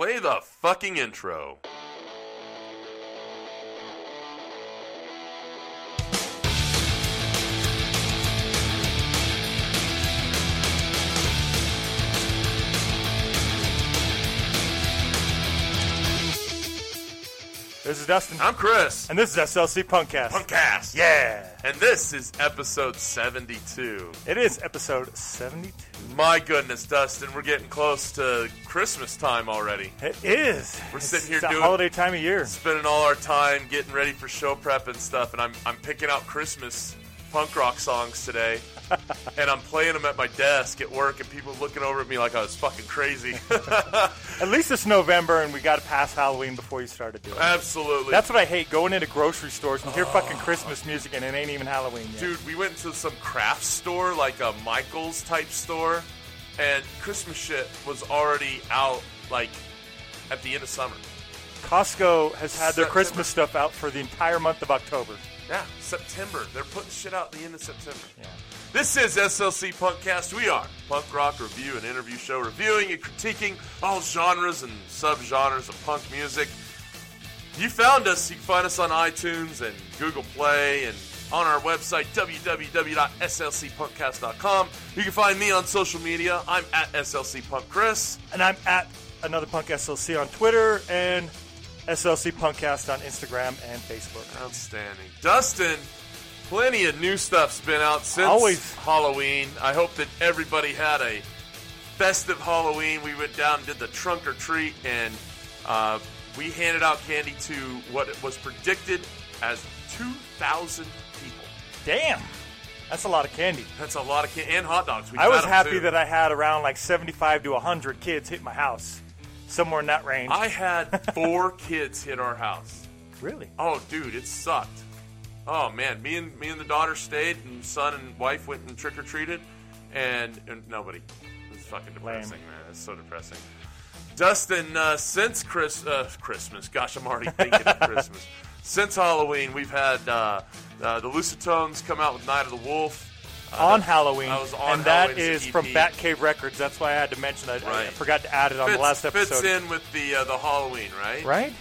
Play the fucking intro. This is Dustin. I'm Chris. And this is SLC Punkcast. Punkcast. Yeah. And this is episode 72. It is episode 72. My goodness, Dustin, we're getting close to Christmas time already. It is. We're It's sitting here doing- holiday time of year. Spending all our time getting ready for show prep and stuff, and I'm, I'm picking out Christmas punk rock songs today. And I'm playing them at my desk at work, and people looking over at me like I was fucking crazy. At least it's November and we got to pass Halloween before you start to do it. Absolutely. That's what I hate going into grocery stores and hear oh, fucking Christmas music and it ain't even Halloween yet. Dude, we went to some craft store, like a Michaels type store, and Christmas shit was already out, like, at the end of summer. Costco has had their Christmas stuff out for the entire month of October. Yeah, September. They're putting shit out at the end of September. Yeah. This is SLC Punkcast. We are punk rock review and interview show, reviewing and critiquing all genres and subgenres of punk music. You found us. You can find us on iTunes and Google Play and on our website, www.slcpunkcast.com. You can find me on social media. I'm at SLC Punk Chris. And I'm at Another Punk SLC on Twitter and SLC Punkcast on Instagram and Facebook. Outstanding. Dustin, plenty of new stuff's been out since Always. Halloween. I hope that everybody had a festive Halloween. We went down and did the trunk or treat, and uh, we handed out candy to what was predicted as 2,000 people. Damn. That's a lot of candy. That's a lot of candy. And hot dogs. We I was happy too. that I had around like 75 to 100 kids hit my house. Somewhere in that range. I had four kids hit our house. really? Oh, dude, it sucked. Oh man, me and me and the daughter stayed, and son and wife went and trick or treated, and, and nobody. It was fucking depressing, Lame. man. It's so depressing. Dustin, uh, since Chris, uh, Christmas, gosh, I'm already thinking of Christmas. Since Halloween, we've had uh, uh, the Lucitones come out with Night of the Wolf. On Halloween. I was on and that is from EP. Batcave Records. That's why I had to mention that. I- I Right. forgot to add it on Fits, the last episode. fits in with the uh, the Halloween, right? Right?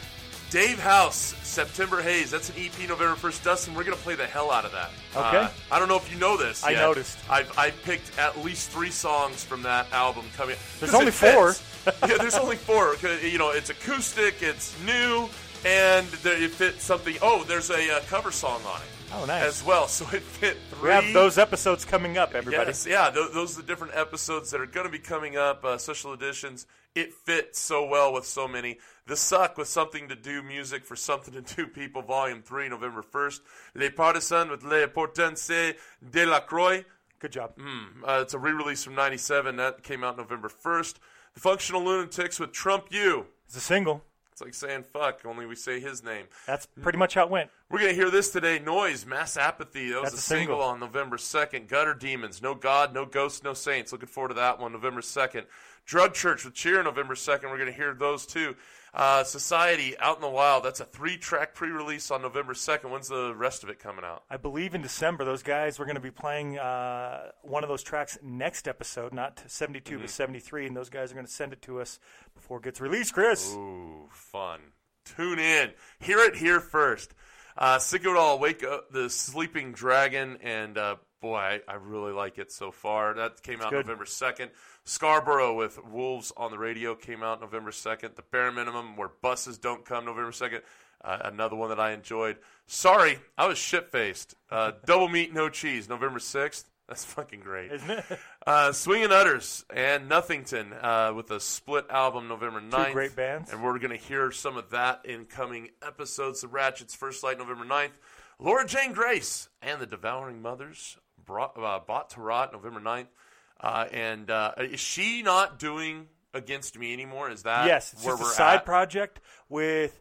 Dave Hause, September Haze. That's an EP, November first. Dustin, we're gonna play the hell out of that. Okay. Uh, I don't know if you know this. I yet. noticed. I've I picked at least three songs from that album coming. There's 'cause only it fits. four. yeah, there's only four. 'cause, You know, it's acoustic, it's new, and there, it fits something. Oh, there's a uh, cover song on it. Oh, nice. As well, so it fit three. We have those episodes coming up, everybody. Yes, yeah, th- those are the different episodes that are going to be coming up, uh, special editions. It fits so well with so many. The Suck with Something to Do Music for Something to Do People, Volume 3, November 1st. Les Partisans with Les Portences de la Croix. Good job. Uh, it's a re release from 97. That came out November 1st. The Functional Lunatics with Trump You. It's a single. It's like saying fuck, only we say his name. That's pretty much how it went. We're going to hear this today Noise, Mass Apathy. That was That's a single. single. on November 2nd. Gutter Demons, No God, No Ghosts, No Saints. Looking forward to that one, November 2nd. Drug Church with Cheer, November 2nd. We're going to hear those too. Uh, Society, Out in the Wild. That's a three track pre release on November 2nd. When's the rest of it coming out? I believe in December, those guys were going to be playing uh, one of those tracks next episode, not 72, Mm-hmm. but 73, and those guys are going to send it to us before it gets released, Chris. Ooh, fun. Tune in. Hear it here first. Uh, Sick of It All, Wake Up the Sleeping Dragon, and uh, boy, I, I really like it so far. That came out good. November 2nd. Scarborough with Wolves on the Radio came out November 2nd. The Bare Minimum, Where Buses Don't Come, November 2nd. Uh, another one that I enjoyed. Sorry, I was shit faced. Uh, Double Meat, No Cheese, November 6th. That's fucking great. Isn't it? Uh, Swingin' Utters and Nothington uh, with a split album November 9th. great bands. And we're going to hear some of that in coming episodes of Ratchet's First Light November 9th. Laura Jane Grace and the Devouring Mothers brought, uh, bought to rot November 9th. Uh, and uh, is she not doing Against Me anymore? Is that yes, it's where just a we're side at? project with.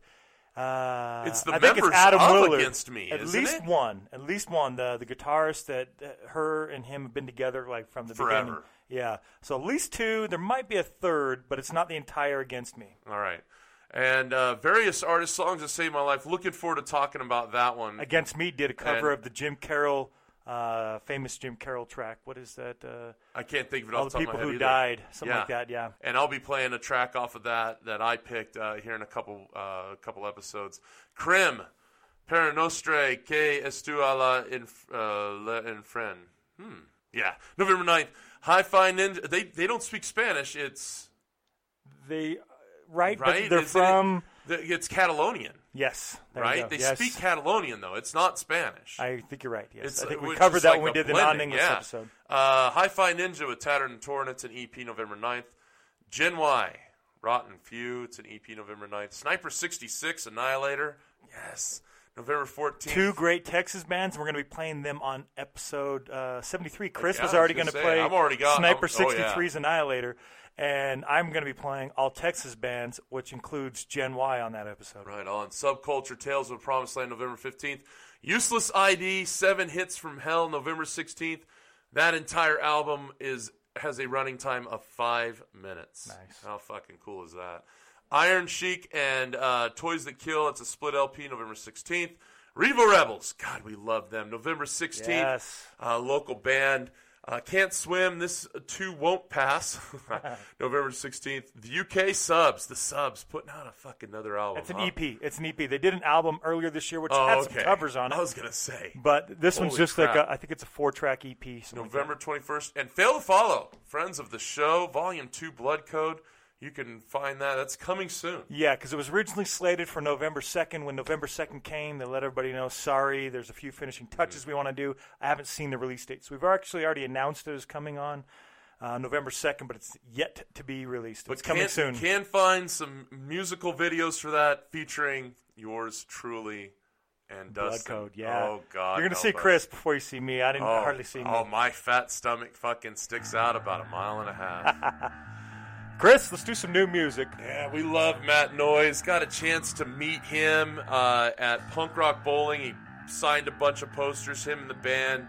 Uh, It's the I think it's members Atom of Willard. Against Me, At least it? one. At least one. The the guitarist that uh, her and him have been together like from the Forever. beginning. Yeah. So at least two. There might be a third, but it's not the entire Against Me. All right. And uh, various artist songs that saved my life. Looking forward to talking about that one. Against Me did a cover And- of the Jim Carroll uh, famous Jim Carroll track. What is that? Uh, I can't think of it all off the people who either. died, something Yeah. like that. Yeah. and I'll be playing a track off of that that I picked uh, here in a couple uh, couple episodes. Crim, per nostre que estu a la inf- uh, infren. Hmm. Yeah, November 9th. Hi Fi Ninja. They they don't speak Spanish. It's They right, right. but they're Isn't it- from the- It's Catalonian, yes, right? They yes. speak Catalonian though. It's not Spanish. I think you're right. Yes, It's, I think we covered that like when we did the non-English yeah. episode. Uh, Hi-Fi Ninja with Tattered and Torn. It's an EP November 9th. Gen Y, Rotten Few. It's an EP November 9th. Sniper 66, Annihilator. Yes. November 14th. Two great Texas bands, and we're going to be playing them on episode uh, 73. Chris Yeah, was already going to play I've already got- Sniper I'm- oh, yeah. 63's Annihilator, and I'm going to be playing all Texas bands, which includes Gen Y on that episode. Right on. Subculture Tales of a Promised Land, November 15th. Useless ID, Seven Hits from Hell, November 16th. That entire album is has a running time of five minutes. Nice. How fucking cool is that? Iron Chic and uh, Toys That Kill. It's a split LP, November 16th. Revo Rebels. God, we love them. November 16th. Yes. Uh, local band. Uh, Can't Swim. This too won't pass. November 16th. The UK Subs. The Subs putting out a fucking another album. It's an huh? EP. It's an EP. They did an album earlier this year, which Oh, had okay. some covers on it. I was gonna say but this one's Holy just like crap. a, I think it's a four-track EP. something like. November twenty first, and fail to follow friends of the show, Volume Two, Blood Code. You can find that. That's coming soon. Yeah, because it was originally slated for November 2nd. When November 2nd came, they let everybody know, sorry, there's a few finishing touches we want to do. I haven't seen the release date. So we've actually already announced it is coming on uh, November 2nd, but it's yet to be released. But It's But coming can, soon. Can find some musical videos for that featuring yours truly and Blood Dustin. Code, yeah. Oh God. You're going to see us. Chris before you see me. I didn't Oh, hardly see me. Oh, my fat stomach fucking sticks out about a mile and a half. Chris, let's do some new music. Yeah, we love Matt Noyes. Got a chance to meet him uh, at Punk Rock Bowling. He signed a bunch of posters, him and the band.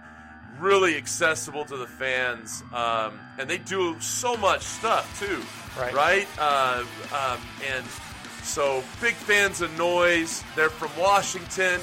Really accessible to the fans. Um, and they do so much stuff, too. Right. Right? Uh, um, and so, big fans of Noise. They're from Washington.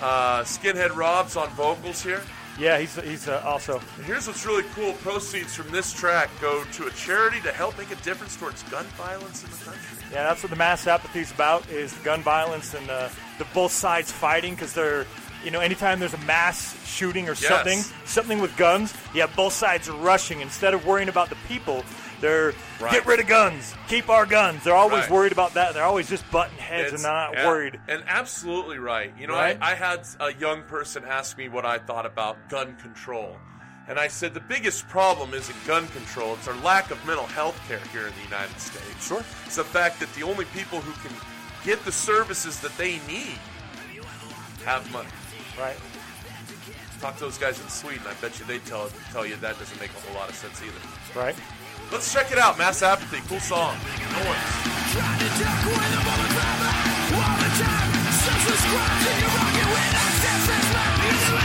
Uh, Skinhead Rob's on vocals here. Yeah, he's he's uh, also here's what's really cool proceeds from this track go to a charity to help make a difference towards gun violence in the country. Yeah, that's what the mass apathy is about: is gun violence and uh, the both sides fighting because they're, you know, anytime there's a mass shooting or something, something with guns, you have both sides rushing instead of worrying about the people. They're Right. get rid of guns, keep our guns. They're always Right. worried about that. They're always just butting heads and It's- they're not worried. And absolutely right. You know, Right? I, I had a young person ask me what I thought about gun control. And I said the biggest problem isn't gun control, it's our lack of mental health care here in the United States. Sure. It's the fact that the only people who can get the services that they need have money. Right? Talk to those guys in Sweden. I bet you they tell tell you that doesn't make a whole lot of sense either. Right? Let's check it out. Mass Apathy, cool song. Noise.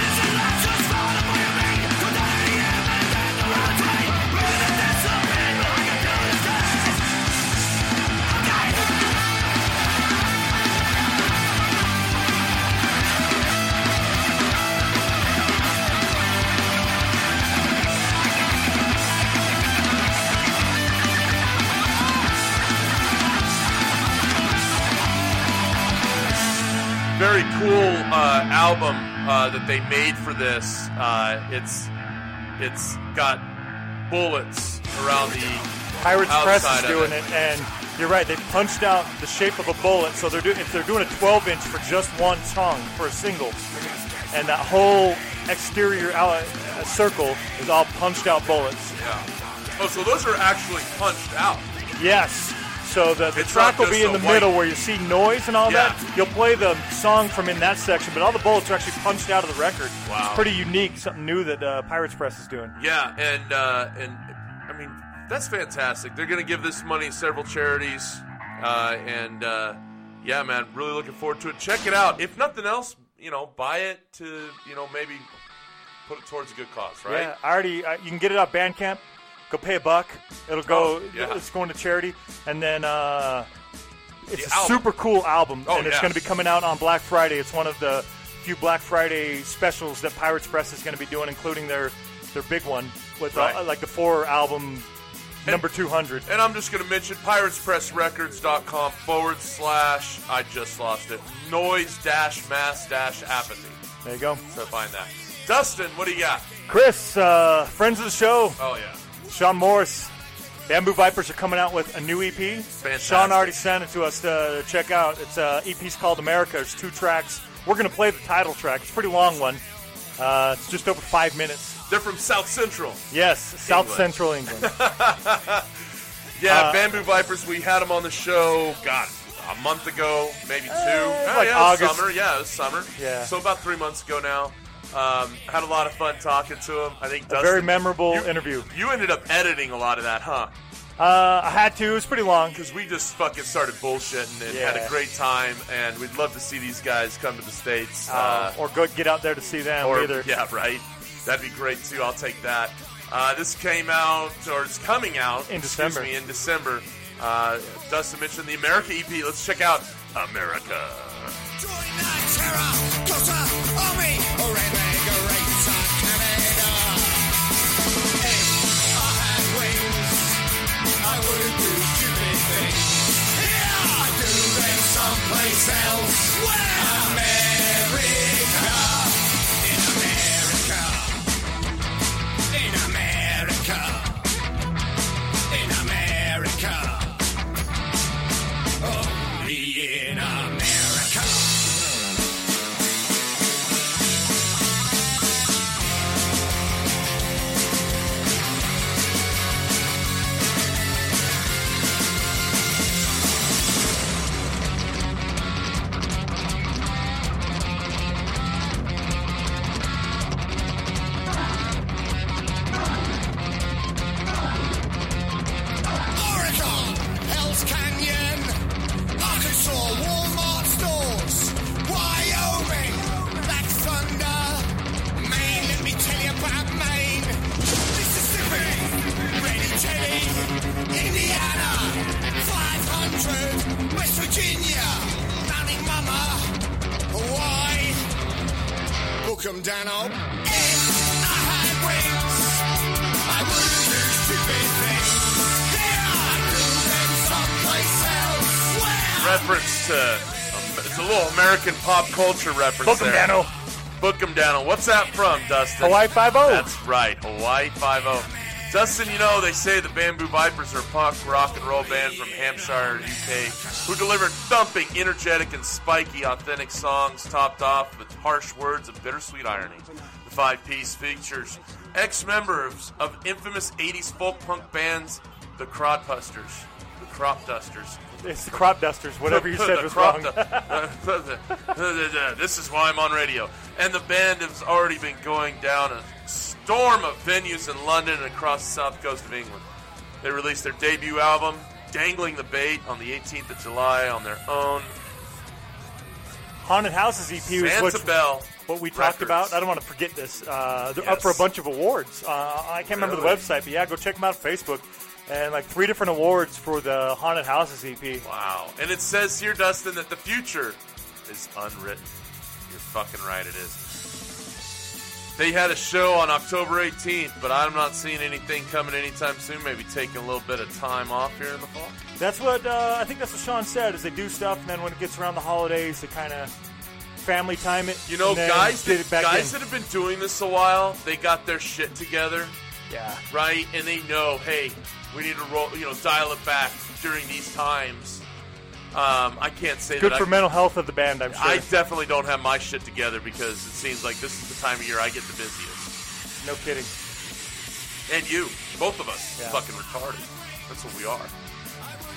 Very cool uh, album uh, that they made for this. Uh, it's it's got bullets around the Pirates Press is doing it. it. and you're right. They punched out the shape of a bullet, so they're doing if they're doing a 12 inch for just one tongue for a single, and that whole exterior out, uh, circle is all punched out bullets. Yeah. Oh, so those are actually punched out. Yes. So the, the track will be in the white- middle where you see noise and all Yeah. that. You'll play the song from in that section, but all the bullets are actually punched out of the record. Wow. It's pretty unique, something new that uh, Pirates Press is doing. Yeah, and uh, and I mean that's fantastic. They're going to give this money to several charities, uh, and uh, yeah, man, really looking forward to it. Check it out. If nothing else, you know, buy it to you know maybe put it towards a good cause, right? Yeah, I already. Uh, you can get it off Bandcamp. Go pay a buck. It'll go. Oh, yeah. It's going to charity, and then uh, it's The a album. super cool album, Oh, and it's yeah. going to be coming out on Black Friday. It's one of the few Black Friday specials that Pirates Press is going to be doing, including their their big one with Right. uh, like the four album number 200. And I'm just going to mention piratespressrecords.com forward slash, I just lost it, noise dash mass dash apathy. There you go. So find that. Dustin, what do you got? Chris, uh, friends of the show, Oh, yeah. Sean Morris, Bamboo Vipers are coming out with a new EP. Sean already sent it to us to check out. It's uh, EP's called America. It's two tracks. We're going to play the title track. It's a pretty long one. Uh, it's just over five minutes. They're from South Central. Yes, South Central England. Yeah, Uh, Bamboo Vipers, we had them on the show, God, a month ago, maybe two. Oh, like yeah, it was August. summer. Yeah, it was summer. Yeah. So about three months ago now. Um, had a lot of fun talking to him. I think a Dustin, very memorable you- interview. You ended up editing a lot of that, huh? Uh, I had to. It was pretty long. Because we just fucking started bullshitting and had a great time, and we'd love to see these guys come to the states. Uh, or go get out there to see them or either. yeah, right. That'd be great too. I'll take that. Uh, this came out, or it's coming out In December. me, in December. Uh, Dustin mentioned the America EP. Let's check out America. Join the terror, closer, army, or someplace else. Where? Hell's Canyon, Arkansas, Walmart stores, Wyoming, Black Thunder, Maine, let me tell you about Maine, Mississippi, Ready Teddy, Indiana, 500, West Virginia, Mountain Mama, Hawaii, book 'em Danno. Reference to um, it's a little American pop culture reference Book 'em, there. Danno. Book 'em, Danno. What's that from, Dustin? Hawaii oh. 5-0. That's right, Hawaii 5-0. Dustin, you know, they say the Bamboo Vipers are a punk rock and roll band from Hampshire, UK, who delivered thumping, energetic, and spiky, authentic songs topped off with harsh words of bittersweet irony. The five-piece features ex-members of infamous 80s folk punk bands, the Crodbusters, the Crop Dusters, It's the crop dusters. Whatever you said was wrong. this is why I'm on radio. And the band has already been going down a storm of venues in London and across the south coast of England. They released their debut album, Dangling the Bait, on the 18th of July on their own. Haunted Houses EP was what, Santabelle. what we talked Records. about. I don't want to forget this. Uh, they're up for a bunch of awards. Uh, I can't remember the website, but yeah, go check them out on Facebook. And like three different awards for the Haunted Houses EP. Wow. And it says here, Dustin, that the future is unwritten. You're fucking right, it is. They had a show on October 18th, but I'm not seeing anything coming anytime soon. Maybe taking a little bit of time off here in the fall. That's what uh, I think. That's what Sean said. Is they do stuff, and then when it gets around the holidays, they kind of family time it. You know, guys, that, it back guys in. that have been doing this a while, they got their shit together, yeah. right? And they know, hey, we need to roll, you know, dial it back during these times. Um, I can't say Good that for I, mental health of the band, I'm sure. I definitely don't have my shit together because it seems like this is the time of year I get the busiest. no kidding. And you, both of us, Yeah. fucking retarded. That's what we are.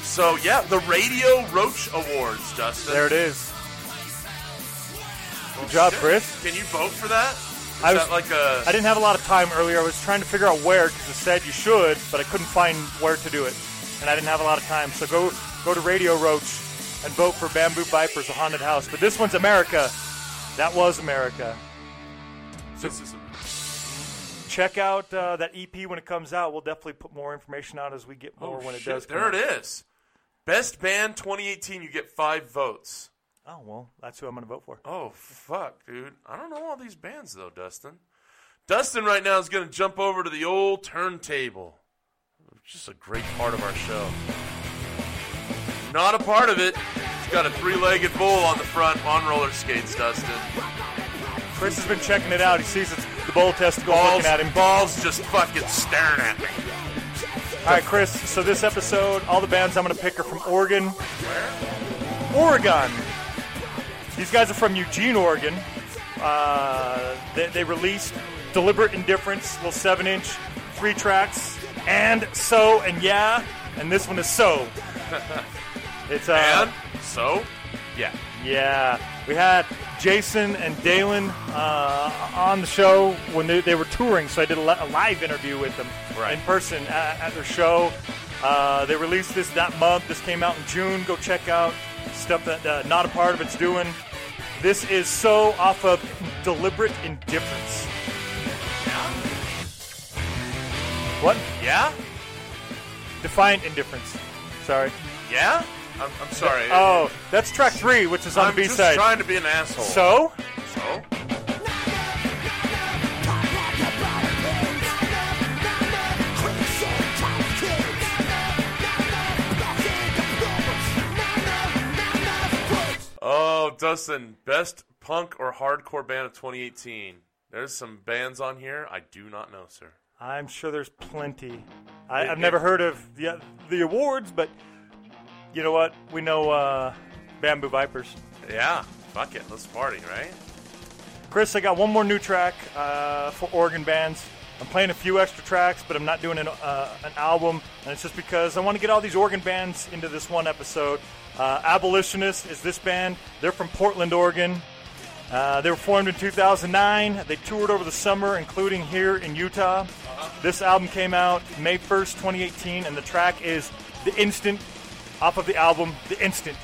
So yeah, the Radio Roach Awards, Justin. There it is. Well, Good job, shit. Chris. Can you vote for that? I was- like a? I didn't have a lot of time earlier. I was trying to figure out where because it said you should, but I couldn't find where to do it, and I didn't have a lot of time. So go go to Radio Roach and vote for Bamboo Vipers, a haunted house. But this one's America. That was America. this is Check out uh, that EP when it comes out. We'll definitely put more information out as we get more Oh, when it shit. does. There it is. Best band 2018. You get five votes. Oh well, that's who I'm going to vote for. Oh fuck, dude! I don't know all these bands though, Dustin. Dustin right now is going to jump over to the old turntable. Just a great part of our show. Not a part of it. He's got a three-legged bull on the front on roller skates, Dustin. Chris has been checking it out. He sees it's the bull testicle Balls, looking at him. balls just fucking staring at me. All right, Chris. So this episode, all the bands I'm going to pick are from Oregon. Oregon. These guys are from Eugene, Oregon. Uh, they, they released Deliberate Indifference, little seven-inch, three tracks, and So and Yeah, and this one is So. It's uh, And so, yeah. yeah, we had Jason and Dalen uh, on the show when they, they were touring, so I did a, li- a live interview with them Right. in person at, at their show. Uh, they released this that month. This came out in June. Go check out stuff that uh, Not a Part of It's doing. This is so off of Deliberate Indifference. What? Yeah? Defiant Indifference. Sorry. Yeah? I'm, I'm sorry. Oh, that's track three, which is on I'm the B just side. trying to be an asshole. So, So? Oh, Dustin, best punk or hardcore band of 2018. There's some bands on here I do not know, sir. I'm sure there's plenty. I, I've never heard of the the awards, but you know what? We know uh, Bamboo Vipers. Yeah, fuck it, let's party, right? Chris, I got one more new track uh, for Oregon bands. I'm playing a few extra tracks, but I'm not doing an, uh, an album, and it's just because I want to get all these Oregon bands into this one episode. Uh, Abolitionist is this band. They're from Portland, Oregon. Uh, they were formed in 2009. They toured over the summer, including here in Utah. This album came out May 1st, 2018, and the track is The Instant off of the album The Instant.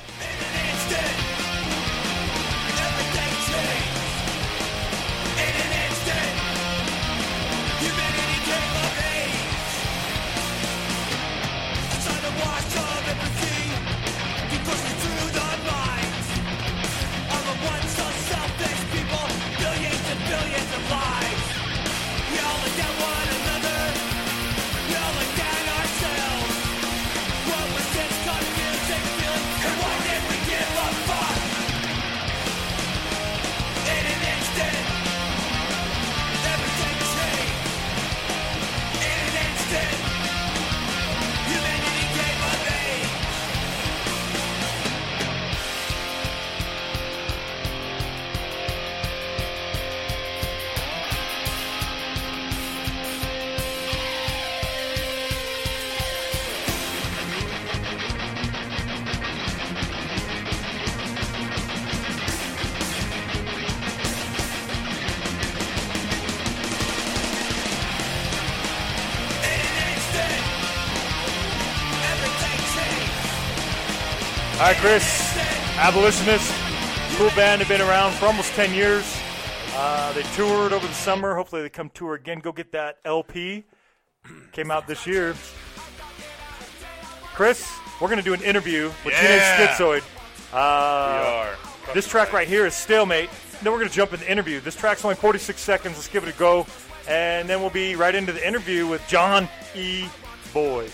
Chris, Abolitionist, cool band. They've been around for almost 10 years. Uh, they toured over the summer. Hopefully, they come tour again. Go get that LP. Came out this year. Chris, we're going to do an interview with Yeah. Teenage Schizoid. Uh, We are. this track right here is Stalemate. Then we're going to jump in the interview. This track's only 46 seconds. Let's give it a go. And then we'll be right into the interview with John E. Boyd.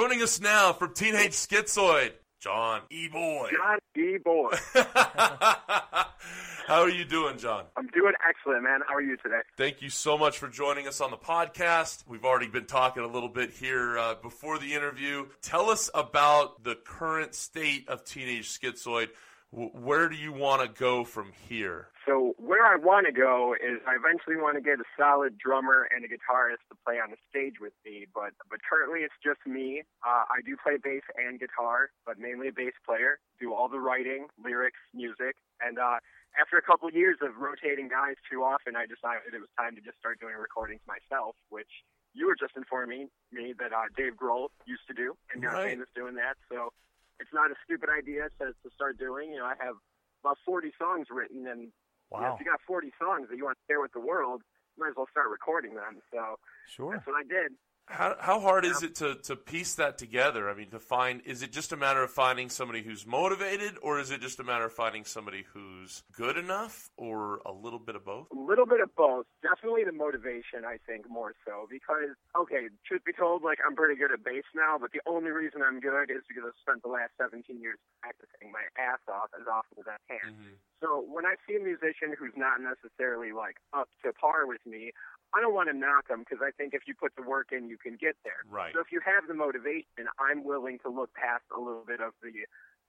Joining us now from Teenage Schizoid, John E. Boy. John E. Boy. How are you doing, John? I'm doing excellent, man. How are you today? Thank you so much for joining us on the podcast. We've already been talking a little bit here uh, before the interview. Tell us about the current state of Teenage Schizoid. Where do you want to go from here? So where I want to go is I eventually want to get a solid drummer and a guitarist to play on the stage with me. But but currently it's just me. Uh, I do play bass and guitar, but mainly a bass player. Do all the writing, lyrics, music, and uh, after a couple of years of rotating guys too often, I decided it was time to just start doing recordings myself, which you were just informing me that uh, Dave Grohl used to do and got Right. famous doing that. So it's not a stupid idea to, to start doing. You know, I have about 40 songs written, and you know, if you got 40 songs that you want to share with the world, you might as well start recording them. So Sure. that's what I did. How, how hard is it to, to piece that together? I mean, to find, is it just a matter of finding somebody who's motivated, or is it just a matter of finding somebody who's good enough, or a little bit of both? A little bit of both. Definitely the motivation, I think, more so. Because, okay, truth be told, like, I'm pretty good at bass now, but the only reason I'm good is because I've spent the last 17 years practicing my ass off as often as I can. Mm-hmm. So when I see a musician who's not necessarily, like, up to par with me, I don't want to knock them because I think if you put the work in, you can get there. Right. So if you have the motivation, I'm willing to look past a little bit of the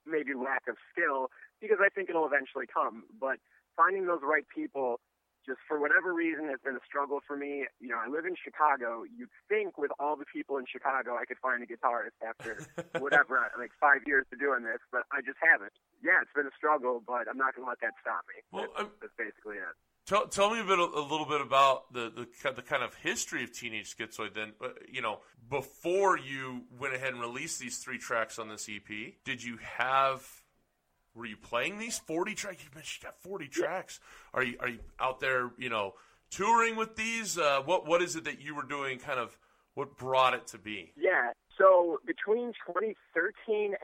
maybe lack of skill because I think it'll eventually come. But finding those right people, just for whatever reason, has been a struggle for me. You know, I live in Chicago. You'd think with all the people in Chicago, I could find a guitarist after whatever, uh, like five years of doing this, but I just haven't. Yeah, it's been a struggle, but I'm not going to let that stop me. Well, that's, um, that's basically it. Tell, tell me a bit, a little bit about the, the the kind of history of Teenage Schizoid. Then, uh, you know, before you went ahead and released these three tracks on this EP, did you have? Were you playing these forty tracks? You mentioned you got forty tracks. Are you are you out there? You know, touring with these? Uh, what what is it that you were doing? Kind of what brought it to be? Yeah. So between 2013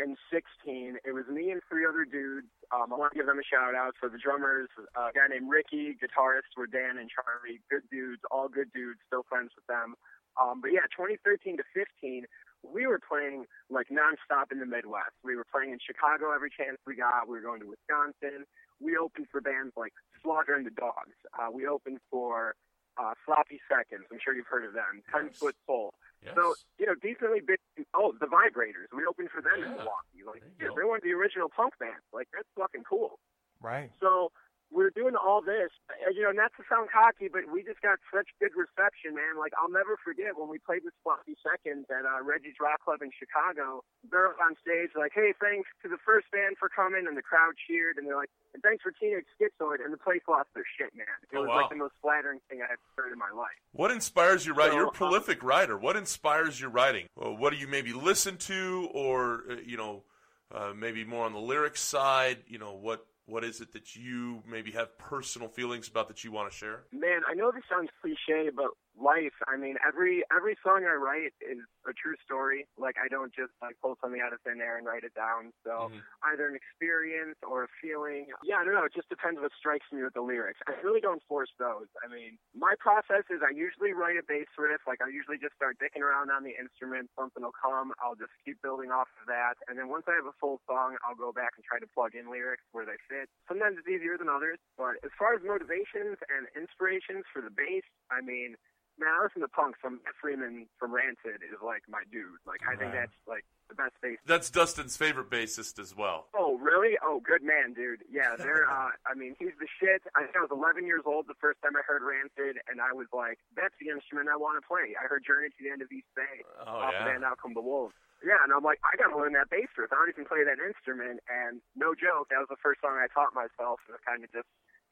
and 16, it was me and three other dudes. Um, I want to give them a shout out. So the drummers, uh, a guy named Ricky, guitarists were Dan and Charlie. Good dudes, all good dudes. Still friends with them. Um, but yeah, 2013 to 15, we were playing like nonstop in the Midwest. We were playing in Chicago every chance we got. We were going to Wisconsin. We opened for bands like Slaughter and the Dogs. Uh, we opened for uh, Sloppy Seconds. I'm sure you've heard of them. Ten. Foot Pole. Yes. So, you know, decently big. Oh, the Vibrators. We opened for them in Yeah. Milwaukee. Like, you yeah, they're one of the original punk band. Like, that's fucking cool. Right. So we're doing all this, uh, you know, not to sound cocky, but we just got such good reception, man. Like, I'll never forget when we played with Sloppy Seconds at uh, Reggie's Rock Club in Chicago. They're up on stage, like, hey, thanks to the first band for coming, and the crowd cheered, and they're like, and thanks for Teenage Schizoid, and the place lost their shit, man. It Oh, was wow. like the most flattering thing I've heard in my life. What inspires you? writing? So, You're a um, prolific writer. What inspires your writing? Well, what do you maybe listen to, or uh, you know, uh, maybe more on the lyric side? You know, what what is it that you maybe have personal feelings about that you want to share? Man, I know this sounds cliche, but life. I mean, every every song I write is a true story. Like I don't just like pull something out of thin air and write it down. So Mhm. either an experience or a feeling. Yeah, I don't know. It just depends what strikes me with the lyrics. I really don't force those. I mean, my process is I usually write a bass riff. Like I usually just start dicking around on the instrument. Something will come. I'll just keep building off of that. And then once I have a full song, I'll go back and try to plug in lyrics where they fit. Sometimes it's easier than others. But as far as motivations and inspirations for the bass, I mean, man, I listen to punk from Freeman from Rancid is like my dude. Like I think that's like the best bass That's Dustin's favorite bassist as well. Oh, really? Oh, good man, dude. Yeah, they're. Uh, I mean, he's the shit. I think I was 11 years old the first time I heard Rancid, and I was like, "That's the instrument I want to play." I heard Journey to the End of East Bay Oh off yeah. of Band Out Come the Wolves. Yeah, and I'm like, I gotta learn that bass riff. I don't even play that instrument, and no joke, that was the first song I taught myself, and it kind of just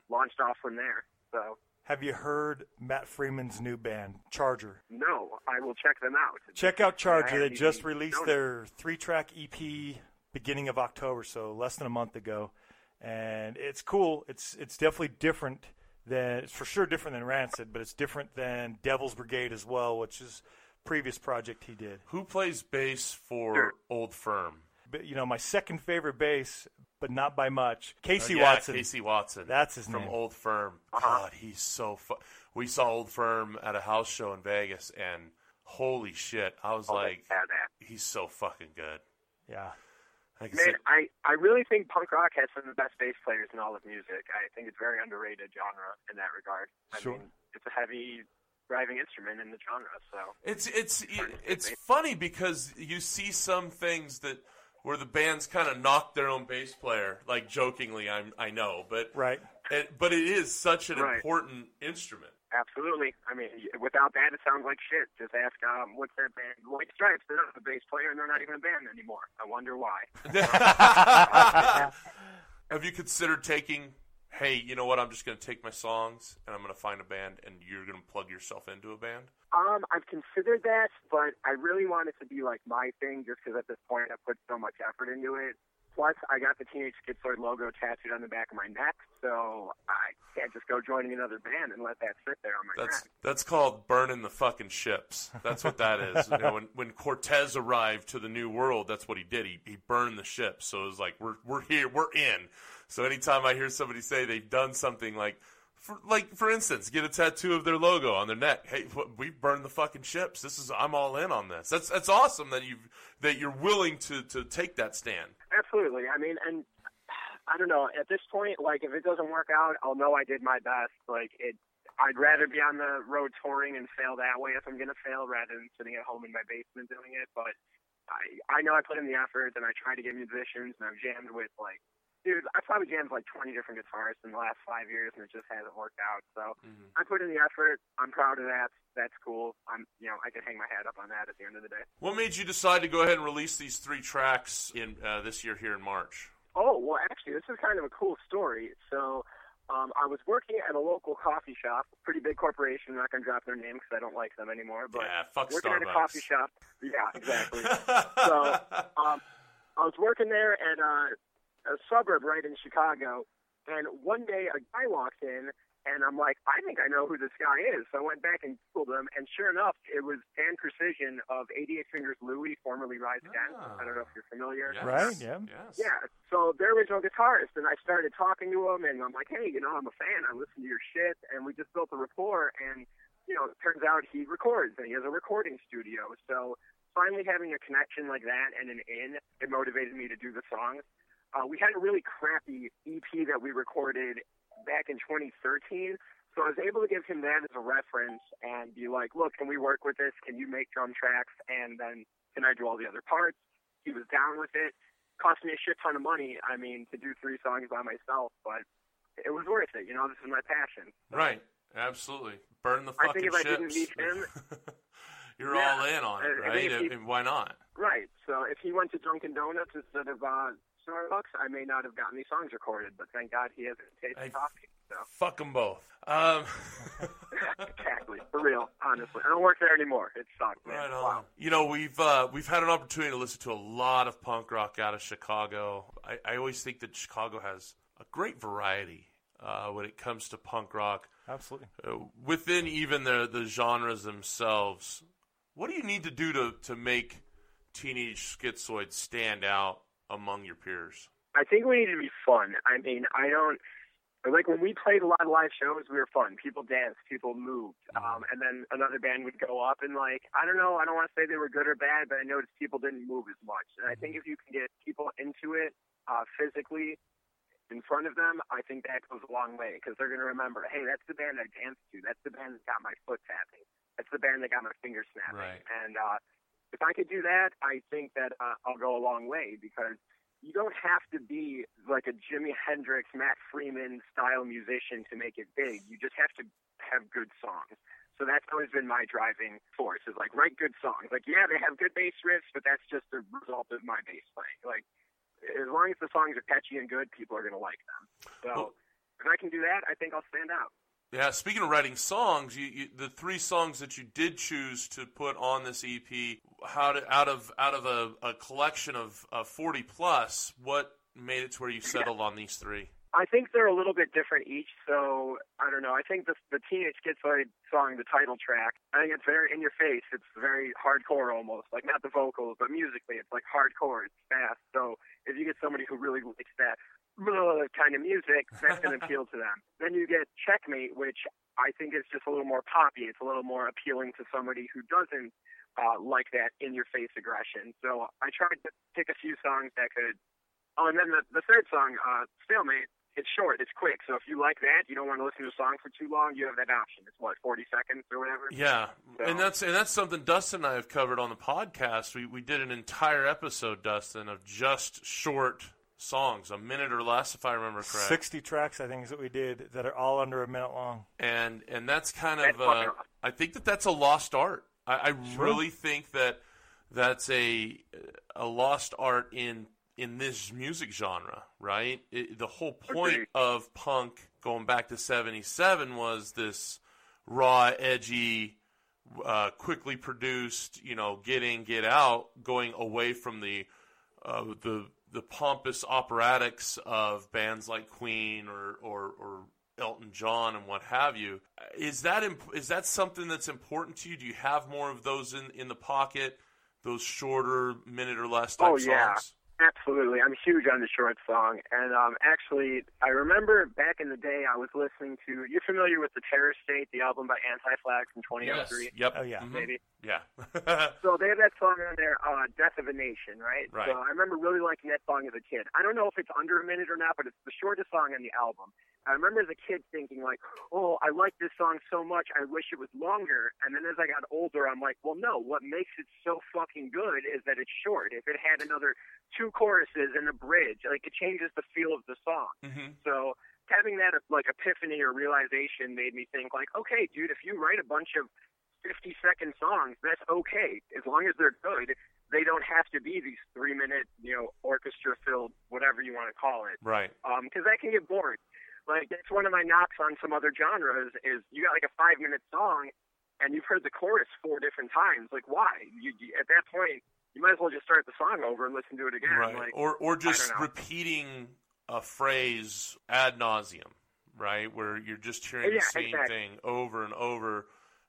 launched off from there. So, Have you heard Matt Freeman's new band, Charger? no, I will check them out. Check out Charger. They just released known their three-track EP beginning of October, so less than a month ago, and it's cool. It's it's definitely different than it's for sure different than Rancid, but it's different than Devil's Brigade as well, which is previous project he did. Who plays bass for Sure. Old Firm? But you know, my second favorite bass, but not by much, Casey Uh, yeah, Watson. Casey Watson. That's his from name. Old Firm. Uh-huh. God, he's so fu- We saw Old Firm at a house show in Vegas, and holy shit, I was Oh, like, he's so fucking good. Yeah. I Man, sit- I, I really think punk rock has some of the best bass players in all of music. I think it's a very underrated genre in that regard. I Sure. mean, it's a heavy driving instrument in the genre, so. It's it's Pardon me, it's funny because you see some things that where the bands kind of knock their own bass player, like jokingly, I'm I know, but Right. it, but it is such an Right. important instrument. Absolutely. I mean, without that, it sounds like shit. Just ask, um, what's that band? White Stripes. They're not a bass player, and they're not even a band anymore. I wonder why. Have you considered taking hey, you know what? I'm just going to take my songs and I'm going to find a band, and you're going to plug yourself into a band? Um, I've considered that, but I really want it to be like my thing, just because at this point I put so much effort into it. Plus, I got the Teenage Schizoid logo tattooed on the back of my neck, so I can't just go joining another band and let that sit there on my That's neck. that's called burning the fucking ships. That's what that is. You know, when when Cortez arrived to the New World, that's what he did. He he burned the ships. So it was like we're we're here, we're in. So anytime I hear somebody say they've done something like. For, like for instance, get a tattoo of their logo on their neck. Hey, we burned the fucking ships. This is I'm all in on this. That's that's awesome that you that you're willing to to take that stand. Absolutely. I mean, and I don't know. At this point, like, if it doesn't work out, I'll know I did my best. Like, it. I'd rather be on the road touring and fail that way if I'm gonna fail, rather than sitting at home in my basement doing it. But I, I know I put in the effort, and I try to get musicians, and I've jammed with like, dude, I probably jammed like 20 different guitarists in the last five years, and it just hasn't worked out. So I put in the effort. I'm proud of that. That's cool. I'm, you know, I can hang my hat up on that at the end of the day. What made you decide to go ahead and release these three tracks in uh, this year here in March? Oh, well, actually, this is kind of a cool story. So, um, I was working at a local coffee shop, pretty big corporation. I'm not going to drop their name because I don't like them anymore. But Yeah, fuck working at a coffee shop. Yeah, exactly. so, um, I was working there and uh, a suburb right in Chicago, and one day a guy walked in, and I'm like, I think I know who this guy is. So I went back and googled him, and sure enough, it was Dan Precision of 88 Fingers Louie, formerly Rise Against. Ah. I don't know if you're familiar. Yes. Right, yeah. Yes. Yeah, so their original guitarist, and I started talking to him, and I'm like, hey, you know, I'm a fan. I listen to your shit, and we just built a rapport. And you know, it turns out he records, and he has a recording studio. So finally having a connection like that and an in, it motivated me to do the songs. Uh, we had a really crappy EP that we recorded back in 2013. So I was able to give him that as a reference and be like, look, can we work with this? Can you make drum tracks? And then can I do all the other parts? He was down with it. Cost me a shit ton of money. I mean, to do three songs by myself, but it was worth it. You know, this is my passion. Right. Absolutely. Burn the I fucking think if I didn't meet him- You're Yeah. all in on it, I- I right? he- And why not? Right. So if he went to Dunkin' Donuts instead of uh, Starbucks, I may not have gotten these songs recorded. But thank God he hasn't tasted I- coffee. So Fuck them both. Um, exactly, for real. Honestly, I don't work there anymore. It sucks, man. right on. Wow. You know, we've uh, we've had an opportunity to listen to a lot of punk rock out of Chicago. I, I always think that Chicago has a great variety uh, when it comes to punk rock. Absolutely. Uh, within even the the genres themselves, what do you need to do to to make Teenage Schizoid stand out among your peers? I think we need to be fun. I mean, I don't like when we played a lot of live shows. We were fun. People danced. People moved. Um, and then another band would go up and like I don't know. I don't want to say they were good or bad, but I noticed people didn't move as much. And I think if you can get people into it uh, physically in front of them, I think that goes a long way because they're going to remember, hey, that's the band I danced to. That's the band that got my foot tapping. That's the band that got my finger snapping. Right. And uh, if I could do that, I think that uh, I'll go a long way because you don't have to be like a Jimi Hendrix, Matt Freeman style musician to make it big. You just have to have good songs. So that's always been my driving force is like write good songs. Like yeah, they have good bass riffs, but that's just the result of my bass playing. Like as long as the songs are catchy and good, people are going to like them. So if I can do that, I think I'll stand out. Yeah, speaking of writing songs, you, you, the three songs that you did choose to put on this EP, how to, out of out of a, a collection of uh, forty plus, what made it to where you settled on these three? I think they're a little bit different each, so I don't know. I think the the Teenage Schizoid song, the title track, I think it's very in your face. It's very hardcore almost, like not the vocals, but musically, it's like hardcore. It's fast. So if you get somebody who really likes that blah kind of music, that's going to appeal to them. Then you get Checkmate, which I think is just a little more poppy. It's a little more appealing to somebody who doesn't uh, like that in your face aggression. So I tried to pick a few songs that could. Oh, and then the, the third song, uh, Stalemate, it's short, it's quick. So if you like that, you don't want to listen to a song for too long, you have that option. It's what, 40 seconds or whatever? Yeah, So- and that's and that's something Dustin and I have covered on the podcast. We we did an entire episode, Dustin, of just short songs, a minute or less, if I remember correct. 60 tracks, I think, is what we did that are all under a minute long. and and that's kind That's of uh. I think that that's a lost art. I, I really think that that's a a lost art in in this music genre, right? It, the whole point Agreed. of punk going back to 77 was this raw, edgy, uh, quickly produced, you know, get in, get out, going away from the uh, the the pompous operatics of bands like Queen or, or or Elton John and what have you. Is that imp- is that something that's important to you? Do you have more of those in in the pocket? Those shorter, minute or less type Oh, yeah. songs. Absolutely. I'm huge on the short song. And um, actually, I remember back in the day, I was listening to. You're familiar with The Terror State, the album by Anti Flag from 2003? Yes. Yep. Oh, yeah. Mhm. Maybe. Yeah. So they have that song on there, uh, "Death of a Nation," right? Right. So I remember really liking that song as a kid. I don't know if it's under a minute or not, but it's the shortest song on the album. I remember as a kid thinking like, "Oh, I like this song so much, I wish it was longer." And then as I got older, I'm like, "Well, no. What makes it so fucking good is that it's short. If it had another two choruses and a bridge, like it changes the feel of the song." hmm So having that like epiphany or realization made me think like, okay, dude, if you write a bunch of 50 second songs, that's okay. As long as they're good, they don't have to be these three minute, you know, orchestra filled, whatever you want to call it. Right. Um, cause that can get boring. Like that's one of my knocks on some other genres is you got like a five minute song and you've heard the chorus four different times. Like why? You, you at that point, you might as well just start the song over and listen to it again. Right. Like, or or just repeating a phrase ad nauseum, right? Where you're just hearing Yeah, the same exactly. thing over and over,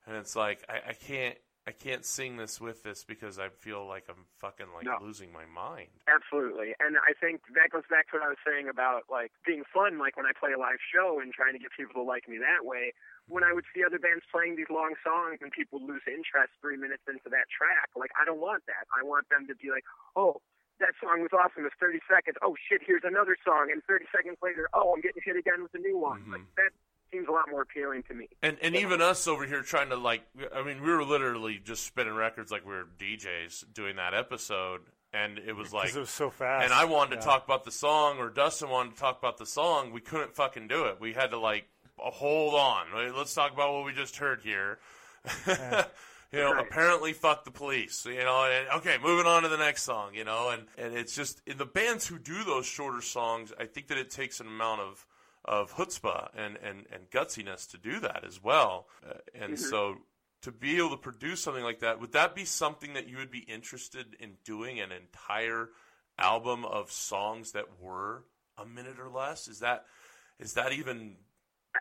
and it's like I, I can't I can't sing this with this because I feel like I'm fucking like No. losing my mind. Absolutely. And I think that goes back to what I was saying about like being fun, like when I play a live show and trying to get people to like me that way. When I would see other bands playing these long songs and people lose interest three minutes into that track, like I don't want that. I want them to be like, Oh, that song was awesome. It's 30 seconds. Oh shit, here's another song. And 30 seconds later, oh, I'm getting hit again with a new one. Mhm. Like that seems a lot more appealing to me. And and even us over here trying to like I mean we were literally just spinning records like we were DJs doing that episode, and it was like it was so fast. and I wanted to talk about the song, or Dustin wanted to talk about the song. We couldn't fucking do it. We had to like hold on. Wait, Let's talk about what we just heard here. you know, Right. apparently, fuck the police. You know, and, okay, moving on to the next song. You know, and and it's just in the bands who do those shorter songs. I think that it takes an amount of of chutzpah and and and gutsiness to do that as well. Uh, and so to be able to produce something like that, would that be something that you would be interested in doing an entire album of songs that were a minute or less? Is that is that even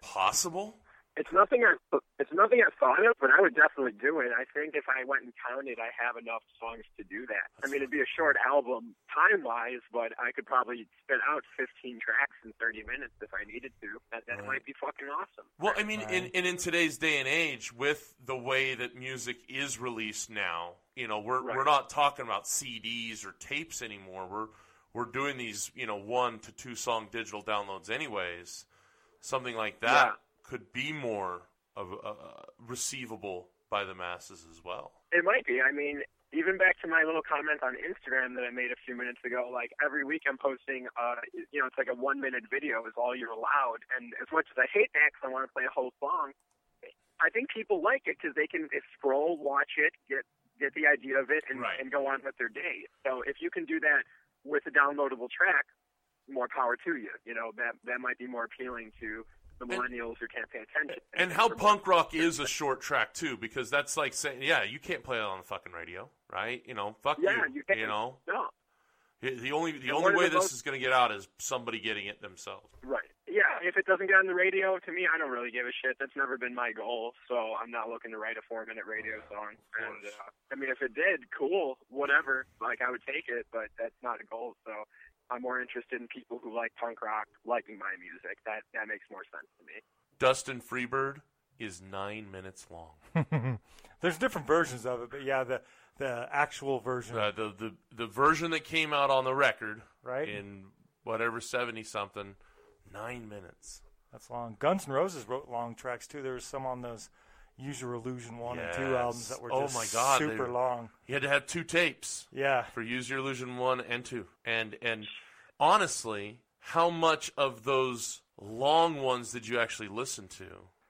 possible? It's nothing I it's nothing I thought of, but I would definitely do it. I think if I went and counted, I have enough songs to do that. I mean, it'd be a short album time wise, but I could probably spit out 15 tracks in 30 minutes if I needed to. That, that Right. might be fucking awesome. Well, I mean, in, Right. in in today's day and age, with the way that music is released now, you know, we're Right. we're not talking about CDs or tapes anymore. We're we're doing these, you know, one to two song digital downloads, anyways. Something like that Yeah. Could be more of uh, receivable by the masses as well. It might be. I mean, even back to my little comment on Instagram that I made a few minutes ago, like every week I'm posting, uh, you know, it's like a one minute video is all you're allowed. And as much as I hate that because I want to play a whole song, I think people like it because they can scroll, watch it, get get the idea of it, and, Right. and go on with their day. So if you can do that with a downloadable track, more power to you. You know, that that might be more appealing to the millennials who can't pay attention. And how punk rock is a short track too, because that's like saying, yeah, you can't play it on the fucking radio, right? You know, fuck Yeah, you. you can't. You know, No, the only the And only way the this most- is going to get out is somebody getting it themselves. Right. Yeah, if it doesn't get on the radio, to me, I don't really give a shit. That's never been my goal, so I'm not looking to write a four-minute radio song. And uh, I mean, if it did, cool, whatever. Like I would take it, but that's not a goal. So I'm more interested in people who like punk rock liking my music. That that makes more sense to me. Dustin Freebird is nine minutes long. There's different versions of it, but yeah, the the actual version, Uh, the the the version that came out on the record right? in whatever seventy something, nine minutes. That's long. Guns N' Roses wrote long tracks too. There was some on those Use Your Illusion one and two albums that were Oh just my God, super were- long. You had to have two tapes Yeah, for Use Your Illusion one and two, and and honestly, how much of those long ones did you actually listen to?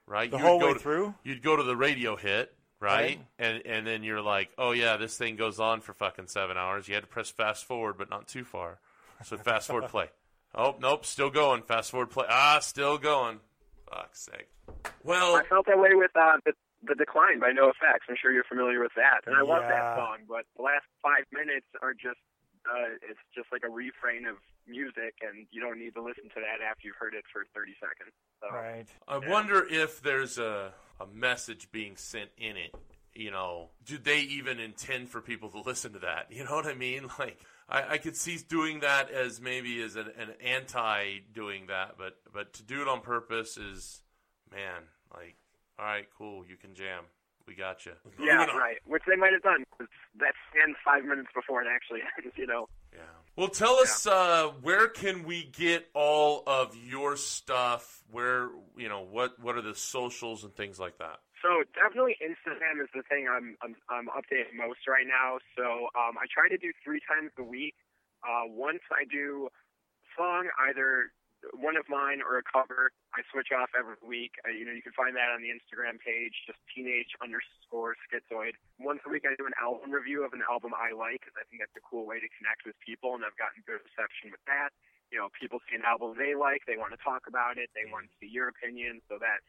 Right, the You would whole go way to- through. You'd go to the radio hit, right? Right. And and then you're like, oh yeah, this thing goes on for fucking seven hours. You had to press fast forward, but not too far. So fast forward play. Oh nope, still going. Fast forward play. Ah, still going. Fuck's sake. Well, I felt that way with uh, the, the Decline by NOFX. I'm sure you're familiar with that, and I love that song. But the last five minutes are just uh, it's just like a refrain of music, and you don't need to listen to that after you've heard it for 30 seconds. So, Right. I wonder if there's a a message being sent in it. You know, do they even intend for people to listen to that? You know what I mean? Like, I, I could see doing that as maybe as an, an anti doing that, but but to do it on purpose is, man, like, all right, cool, you can jam, we got you. Yeah, right. Which they might have done. That ends five minutes before it actually ends. You know. Yeah. Well, tell us uh, where can we get all of your stuff? Where you know what what are the socials and things like that? So definitely Instagram is the thing I'm I'm, I'm updating most right now. So um, I try to do three times a week. Uh, once I do song, either one of mine or a cover. I switch off every week. Uh, you know, you can find that on the Instagram page, just teenage underscore schizoid. Once a week, I do an album review of an album I like because I think that's a cool way to connect with people, and I've gotten good reception with that. You know, people see an album they like, they want to talk about it, they want to see your opinion, so that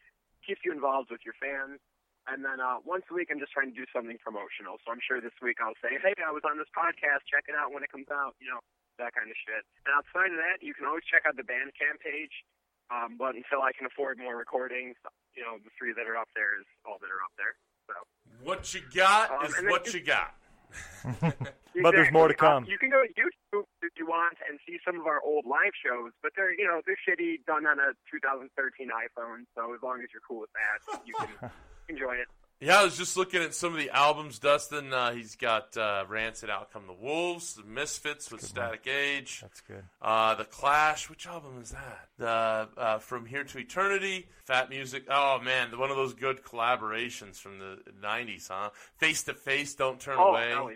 keeps you involved with your fans. And then uh, once a week, I'm just trying to do something promotional. So I'm sure this week I'll say, hey, I was on this podcast. Check it out when it comes out. You know, that kind of shit. And outside of that, you can always check out the Bandcamp page. Um, but until I can afford more recordings, you know, the three that are up there is all that are up there. So. What you got Um, is what just- you got. But there's more to Exactly. Um, come. you can go to YouTube if you want and see some of our old live shows, but they're you know they're shitty, done on a 2013 iPhone. So as long as you're cool with that, you can enjoy it. Yeah, I was just looking at some of the albums. Dustin, uh, he's got uh, Rancid, Out Come the Wolves, The Misfits with Static Age, That's good. uh, The Clash. Which album is that? The uh, From Here to Eternity, Fat Music. Oh man, one of those good collaborations from the '90s, huh? Face to Face, Don't Turn Oh, Away. hell.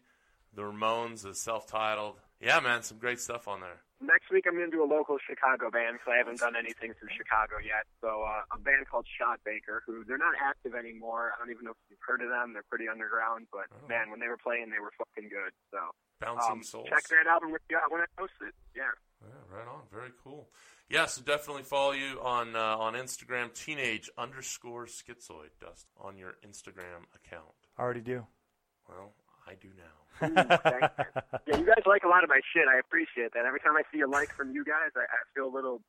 The Ramones, the self-titled. Yeah, man, some great stuff on there. Next week I'm going to do a local Chicago band because I haven't done anything from Chicago yet. So uh, a band called Shot Baker, who they're not active anymore. I don't even know if you've heard of them. They're pretty underground, but man, when they were playing, they were fucking good. So Bouncing um, Souls. check that album review out when I post it. Yeah. Yeah, right on. Very cool. Yeah, so definitely follow you on uh, on Instagram, teenage underscore schizoid, Dust, on your Instagram account. I already do. Well, I do now. Thanks. yeah, you guys like a lot of my shit. I appreciate that. Every time I see a like from you guys, I, I feel a little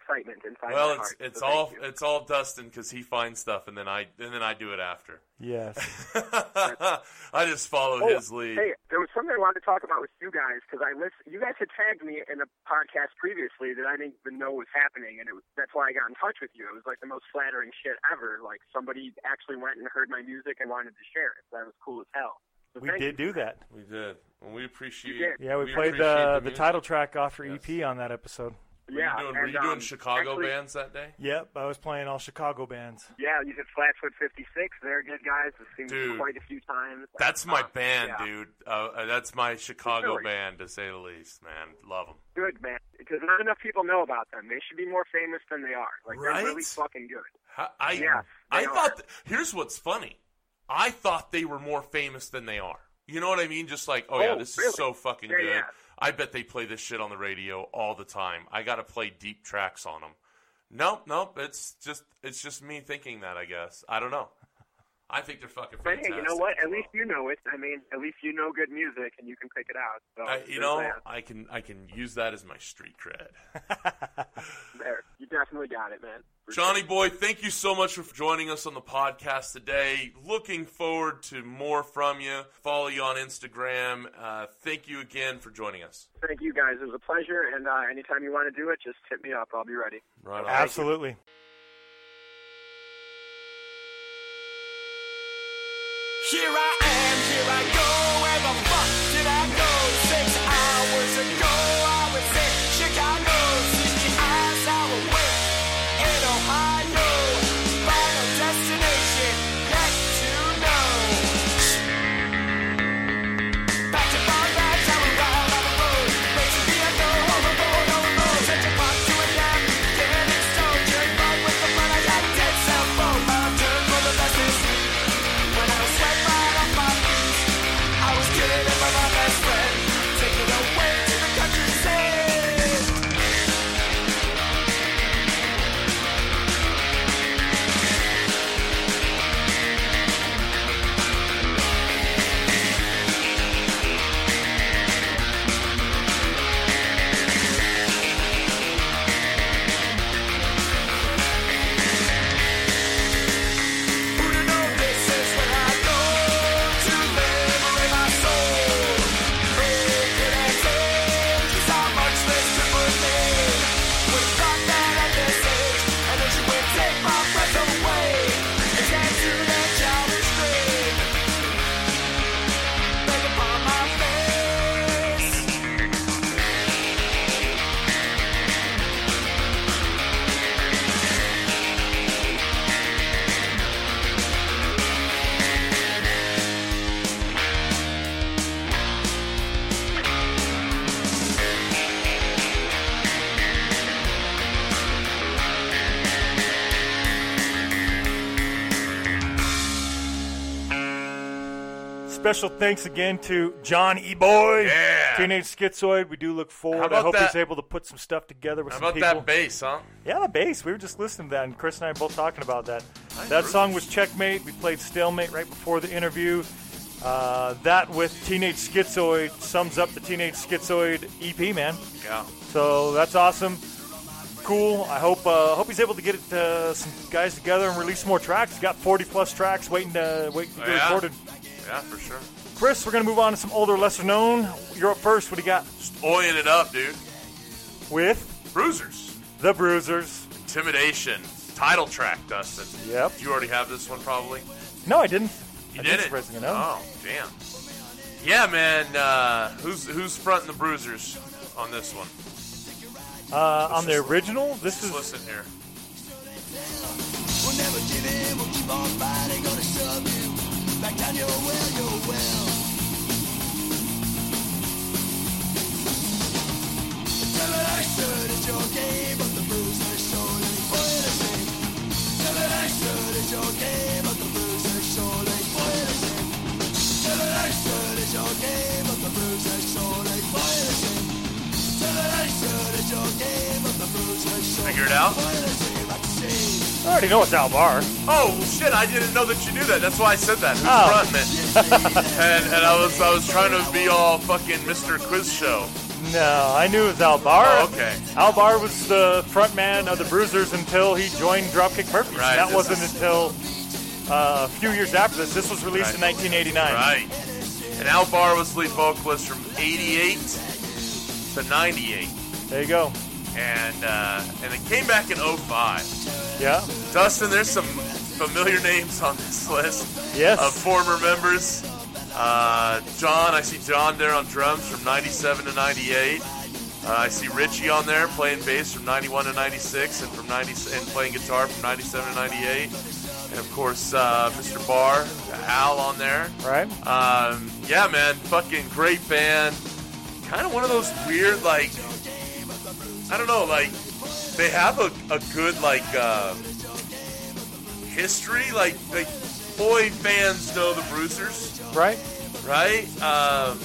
excitement inside well, my it's heart. it's So all it's all Dustin because he finds stuff and then I and then I do it after. Yes. I just follow Oh, his lead. Hey, there was something I wanted to talk about with you guys because I list, you guys had tagged me in a podcast previously that I didn't even know was happening, and it was, that's why I got in touch with you. It was like the most flattering shit ever. Like somebody actually went and heard my music and wanted to share it. That was cool as hell. So We did you. do that. We did. Well, we appreciate. You did. Yeah, we, played appreciate the, the title track off your Yes. EP on that episode. Were Yeah, you doing, were you doing um, Chicago actually- bands that day? Yep, I was playing all Chicago bands. Yeah, you did Flatfoot 56. They're good guys. I've seen them Dude. quite a few times. That's my Uh, band, yeah. dude. Uh, uh, that's my Chicago Really? band, to say the least. Man, love them. Good man, because not enough people know about them. They should be more famous than they are. Like Right? they're really fucking good. How- I Yeah, I they thought. th- here's what's funny. I thought they were more famous than they are. You know what I mean? Just like, oh, yeah, Oh, this really? is so fucking Yeah, good. yeah. I bet they play this shit on the radio all the time. I got to play deep tracks on them. Nope, nope. It's just it's just me thinking that. I guess I don't know. I think they're fucking But fantastic. hey, you know what? At least you know it. I mean, at least you know good music and you can pick it out. So I, you know, that. I can I can use that as my street cred. there, you definitely got it, man. For Johnny sure. boy, thank you so much for joining us on the podcast today. Looking forward to more from you. Follow you on Instagram. Uh, thank you again for joining us. Thank you guys. It was a pleasure. And uh, anytime you want to do it, just hit me up. I'll be ready. Right on. Absolutely. Here I am, here I go. Where the fuck did I go? Six hours ago, I was in Special thanks again to John E. Boy, Yeah. Teenage Schizoid. We do look forward. I hope that- he's able to put some stuff together with How some about that bass, huh? Yeah, the bass. We were just listening to that, and Chris and I were both talking about that. Nice that groove. song was Checkmate. We played Stalemate right before the interview. Uh, that with Teenage Schizoid sums up the Teenage Schizoid EP, man. Yeah. So that's awesome. Cool. I hope uh, hope he's able to get it, uh, some guys together and release more tracks. He's got 40 plus tracks waiting to waiting to get Yeah. recorded. Yeah, for sure. Chris, we're gonna move on to some older, lesser known. You're up first. What do you got? Oiling it up, dude. With Bruisers. the Bruisers. Intimidation. Title track, Dustin. Yep. You already have this one, probably? No, I didn't. You I did it? surprisingly, no. Oh, damn. Yeah, man. Uh, who's who's fronting the Bruisers on this one? Uh, on the original, this is Let's listen here. We'll never give in, we'll keep on fighting, gonna shove you back down your well, your your game, but the bruiser surely your game, but the bruiser surely your game, but the bruiser surely your game, but the bruiser surely Figure it out? I already know it's Al Barr. Oh shit! I didn't know that you knew that. That's why I said that. Who's Oh. fronting it? and and I was I was trying to be all fucking Mr. Quiz Show. No, I knew it was Al Barr. Oh, okay. Al Barr was the frontman of the Bruisers until he joined Dropkick Murphys. Right, That this wasn't is- until uh, a few years after this. This was released in Right. 1989. Right. And Al Barr was lead vocalist from '88 to '98, There you go. And uh, and it came back in 05. Yeah. Dustin, there's some familiar names on this list Yes. of former members. Uh, John, I see John there on drums from 97 to 98. Uh, I see Richie on there playing bass from 91 to 96 and from 90 and playing guitar from 97 to 98. And of course, uh, Mr. Barr, Al on there. Right. Um, yeah, man, fucking great band. Kind of one of those weird, like, I don't know, like, they have a, a good, like, uh, history. Like, like, boy fans know the Bruisers, Right. right? Um,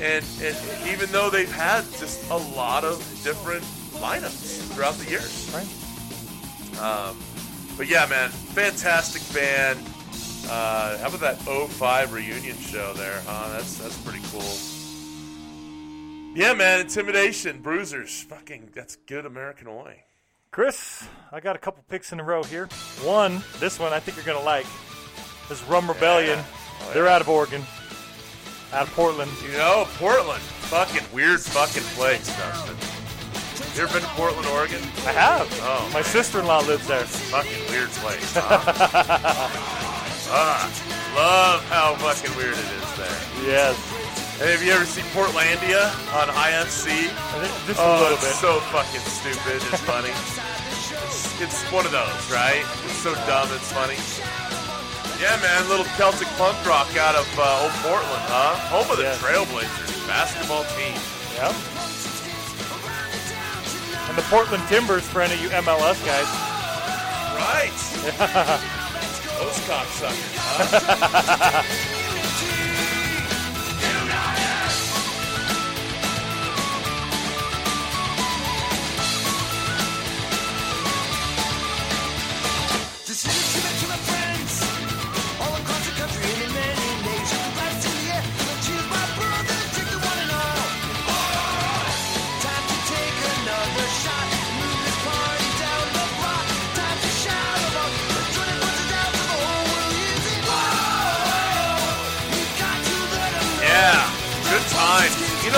and, and even though they've had just a lot of different lineups throughout the years. Right. Um, but yeah, man, fantastic band. Uh, how about that 05 reunion show there, huh? That's that's pretty cool. Yeah, man, intimidation, bruisers, fucking, that's good American Oi. Chris, I got a couple picks in a row here. One, this one I think you're to like. This is Rum Rebellion. Oh, They're yeah. out of Oregon, out of Portland. You know, Portland, fucking weird fucking place, Dustin. You ever been to Portland, Oregon? I have. Oh, My sister-in-law lives there. Fucking weird place, huh? ah, love how fucking weird it is there. Yes. Hey, have you ever seen Portlandia on IFC? Just a Oh, little it's bit. so fucking stupid and funny. It's, it's one of those, right? It's so dumb, it's funny. Yeah, man, little Celtic punk rock out of uh, old Portland, huh? Home of the Yes. Trailblazers basketball team. Yep. And the Portland Timbers for any of you MLS guys. Right. Those cocksuckers, huh?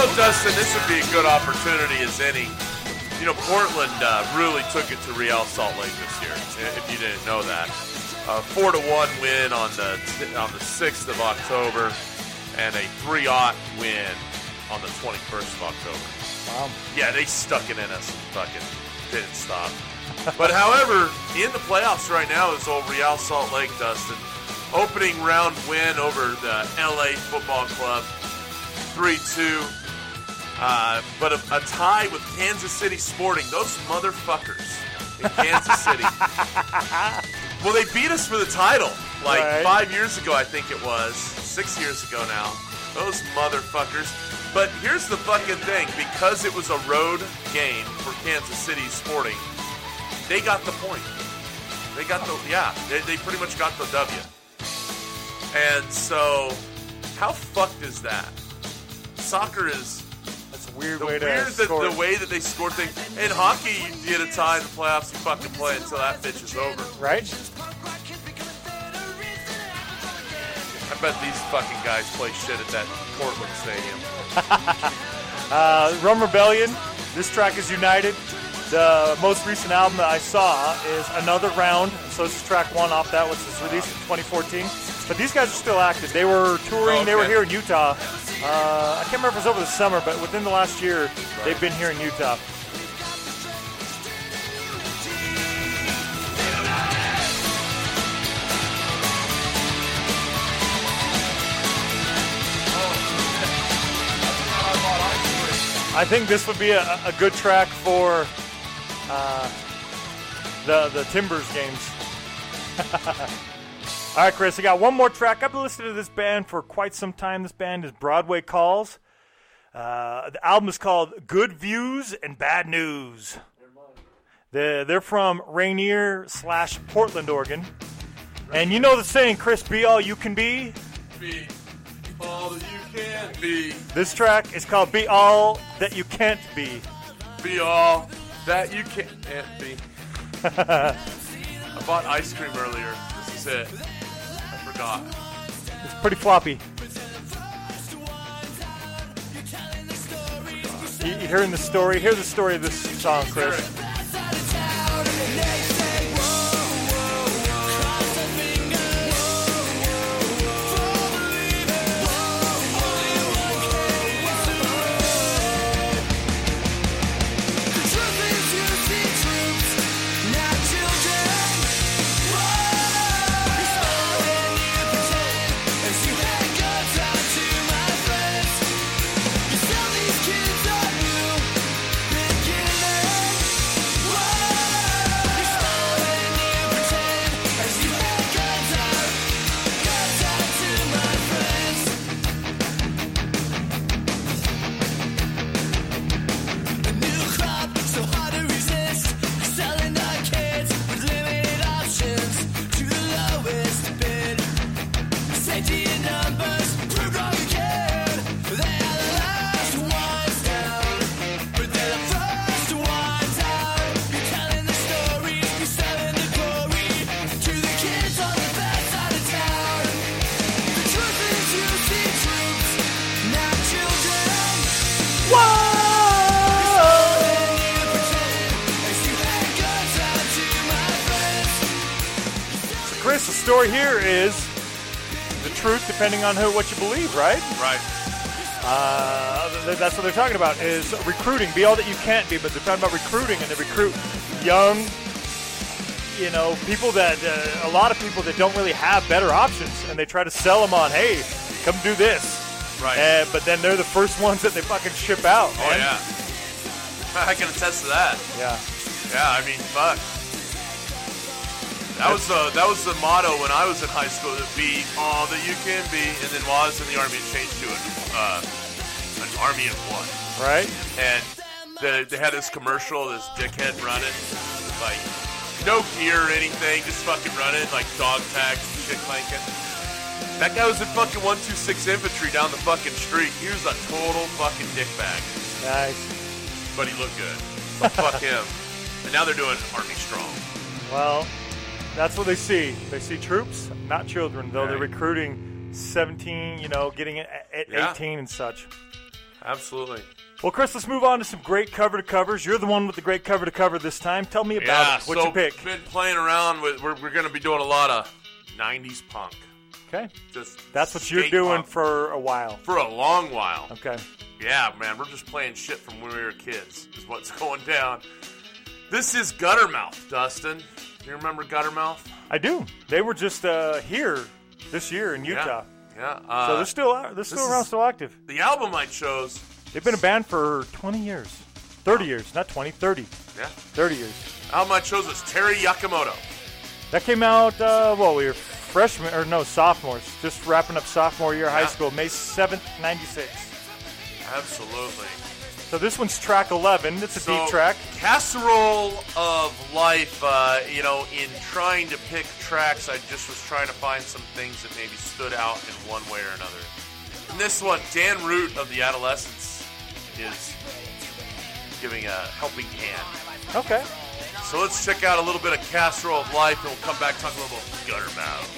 know, Dustin, this would be a good opportunity as any. You know, Portland uh, really took it to Real Salt Lake this year. If you didn't know that, uh, four to one win on the on the sixth of October, and a three ought win on the twenty first of October. Wow. Yeah, they stuck it in us and fucking didn't stop. But however, in the playoffs right now is old Real Salt Lake, Dustin. Opening round win over the LA Football Club, 3 2. Uh, but a, a tie with Kansas City Sporting. Those motherfuckers in Kansas City. well, they beat us for the title like Right. five years ago, I think it was. six years ago now. Those motherfuckers. But here's the fucking thing because it was a road game for Kansas City Sporting, they got the point. They got the, yeah, they, they pretty much got the W. And so, how fucked is that? Soccer is weird the way to weird that score. the way that they score things. In hockey, you get a tie in the playoffs, you fucking play until that bitch is over. right? I bet these fucking guys play shit at that Portland stadium. Uh, Rum Rebellion. This track is United. The most recent album that I saw is Another Round. So this is track one off that, which was released in 2014. But these guys are still active. They were touring. They were here in Utah. Uh, I can't remember if it was over the summer, but within the last year, they've been here in Utah. I think this would be a, a good track for uh, the the Timbers games. All right, Chris, I got one more track. I've been listening to this band for quite some time. This band is Broadway Calls. Uh, the album is called Good Views and Bad News. They're, they're from Rainier slash Portland, Oregon. And you know the saying, Chris, be all you can be? Be all that you can be. This track is called Be All That You Can't Be. Be all that you can't be. I bought ice cream earlier. This is it. Forgot. It's pretty floppy. You, you hearing the story? Hear the story of this song, Chris. Depending on who, what you believe, right? Right. Uh, th- that's what they're talking about is recruiting. Be all that you can't be, but they're talking about recruiting, and they recruit young, you know, people that uh, a lot of people that don't really have better options, and they try to sell them on, hey, come do this. Right. Uh, but then they're the first ones that they fucking ship out. Oh man. yeah. I can attest to that. yeah. Yeah, I mean, fuck. That was the that was the motto when I was in high school: to be all that you can be. And then while I was in the army, it changed to an, uh, an army of one. Right. And the, they had this commercial, this dickhead running, like no gear or anything, just fucking running like dog tags, and shit clanking. That guy was in fucking 126 infantry down the fucking street. He was a total fucking dickbag, Nice. but he looked good. So fuck him. And now they're doing Army Strong. Well, that's what they see. They see troops, not children, though they're recruiting 17, you know, getting it at at Yeah. 18 and such. Absolutely. Well, Chris, let's move on to some great cover to covers. You're the one with the great cover to cover this time. Tell me about yeah, it. What so you pick? been playing around with. We're, we're going to be doing a lot of '90s punk. Okay. Just That's what you're doing punk for a while. for a long while. Okay. Yeah, man, we're just playing shit from when we were kids. Is what's going down. This is Guttermouth, Dustin. You remember Guttermouth? I do. They were just uh, here this year in Utah. Yeah. yeah. Uh, So they're still out. They're still around, still active. the album I chose. They've been a band for 20 years. 30 years, not 20, 30. Yeah. 30 years. Album I chose was Teri Yakimoto. That came out, uh, well, we were freshmen or no sophomores, just wrapping up sophomore year of high school, May seventh, ninety six. Absolutely. So this one's track eleven. It's a So, deep track. Casserole of Life, uh, you know, in trying to pick tracks, I just was trying to find some things that maybe stood out in one way or another. And this one, Dan Root of the Adolescents is giving a helping hand. Okay. So let's check out a little bit of Casserole of Life, and we'll come back talk a little bit about Gutter Mouth.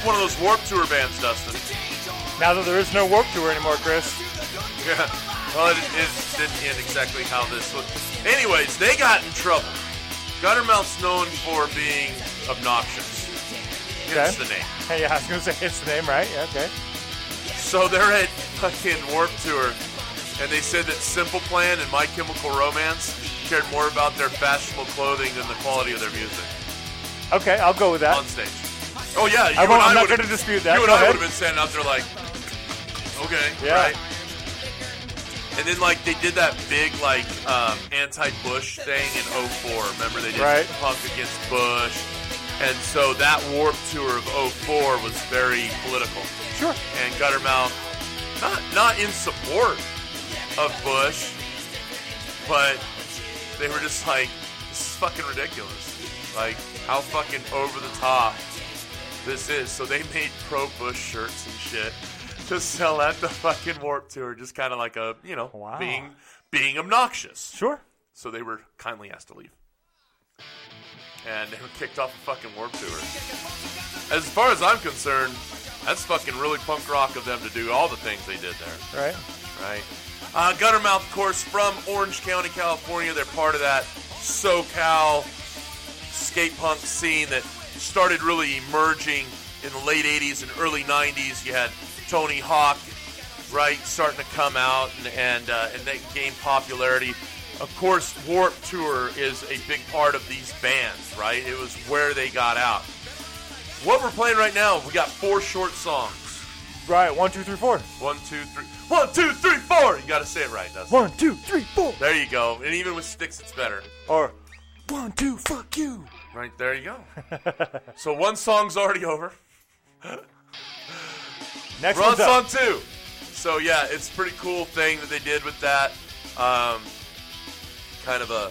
It's one of those Warp Tour bands, Dustin. Now that there is no Warp Tour anymore, Chris. Yeah. Well, it, it didn't end exactly how this was. Anyways, they got in trouble. Guttermouth's known for being obnoxious. Okay. the name. Hey, yeah, I was gonna say it's the name, right? Yeah, okay. So they're at fucking Warp Tour, and they said that Simple Plan and My Chemical Romance cared more about their fashionable clothing than the quality of their music Okay, I'll go with that. on stage. Oh yeah, you I and I'm not gonna dispute that. You and I would have been standing out there like, okay, Yeah. right. And then like they did that big like um, anti-Bush thing in 04. Remember they did Right. Punk against Bush, and so that Warp Tour of 04 was very political. Sure. And Guttermouth, not not in support of Bush, but they were just like, this is fucking ridiculous. Like how fucking over the top this is. So they made pro Bush shirts and shit to sell at the fucking Warp Tour, just kind of like a you know Wow. being being obnoxious. Sure. So they were kindly asked to leave. And they were kicked off the fucking Warp Tour. As far as I'm concerned, that's fucking really punk rock of them to do all the things they did there, Right. right? Uh, Guttermouth, of course, from Orange County, California. They're part of that SoCal skate punk scene that started really emerging in the late 80s and early 90s. You had Tony Hawk, right, starting to come out and and, uh, and they gained popularity. Of course, Warp Tour is a big part of these bands, right? It was where they got out. What we're playing right now, we got four short songs. Right. One, two, three, four. One, two, three. One, two, three, four. You got to say it right, Dustin. One, two, three, four. There you go. And even with sticks, it's better. Or one, two, fuck you. Right there you go. so one song's already over. Next We're on one's up. song two. So yeah, it's a pretty cool thing that they did with that. Um, kind of a,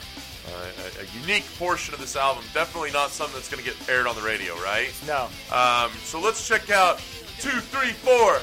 a, a unique portion of this album. Definitely not something that's going to get aired on the radio, right? No. Um, so let's check out two, three, four.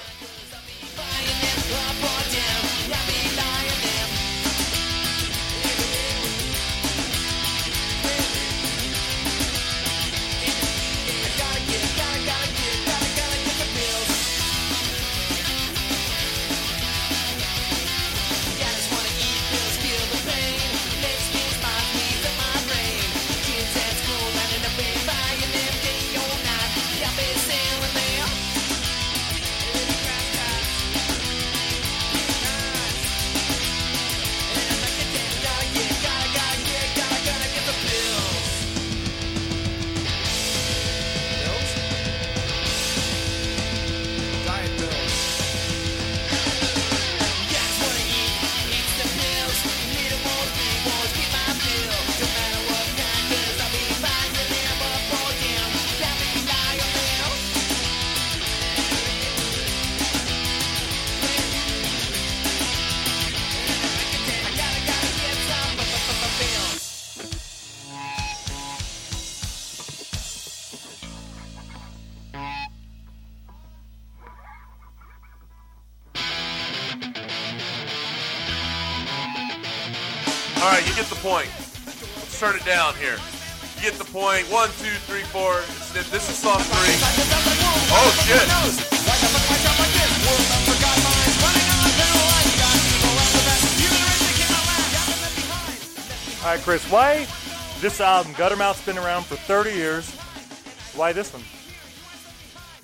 Point. Let's turn it down here. You get the point. One, two, three, four. This is song three. Oh shit! All right, Chris, why this album, Guttermouth's been around for 30 years. Why this one?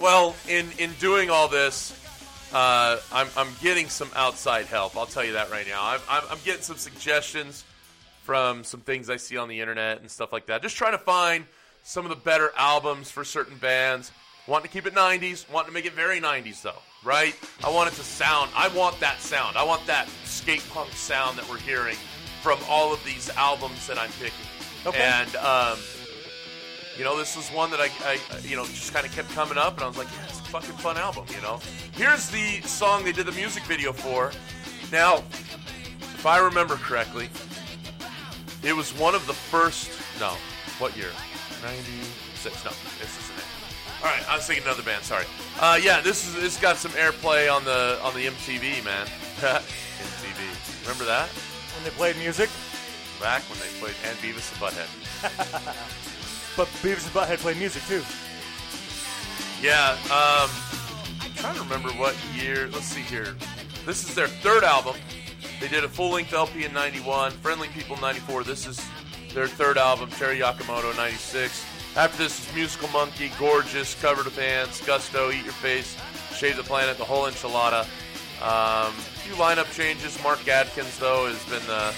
Well, in in doing all this, uh, I'm I'm getting some outside help. I'll tell you that right now. I'm I'm, I'm getting some suggestions from some things I see on the internet and stuff like that. Just trying to find some of the better albums for certain bands. Wanting to keep it 90s, wanting to make it very 90s though, right? I want it to sound. I want that sound. I want that skate punk sound that we're hearing from all of these albums that I'm picking. Okay. And um, you know, this was one that I, I you know, just kind of kept coming up, and I was like, yeah, it's a fucking fun album, you know. Here's the song they did the music video for. Now, if I remember correctly, it was one of the first. No, what year? '96. No, this isn't it. All right, I was thinking another band. Sorry. Uh, yeah, this is this got some airplay on the on the MTV man. MTV. Remember that? When they played music, Back when they played and Beavis and Butthead. but Beavis and Butthead played music too. Yeah, um, I'm trying to remember what year. Let's see here. This is their third album. They did a full length LP in 91, Friendly People 94. This is their third album, Teri Yakimoto 96. After this is Musical Monkey, Gorgeous, Covered with Ants, Gusto, Eat Your Face, Shave the Planet, The Whole Enchilada. Um, a few lineup changes. Mark Adkins, though, has been the,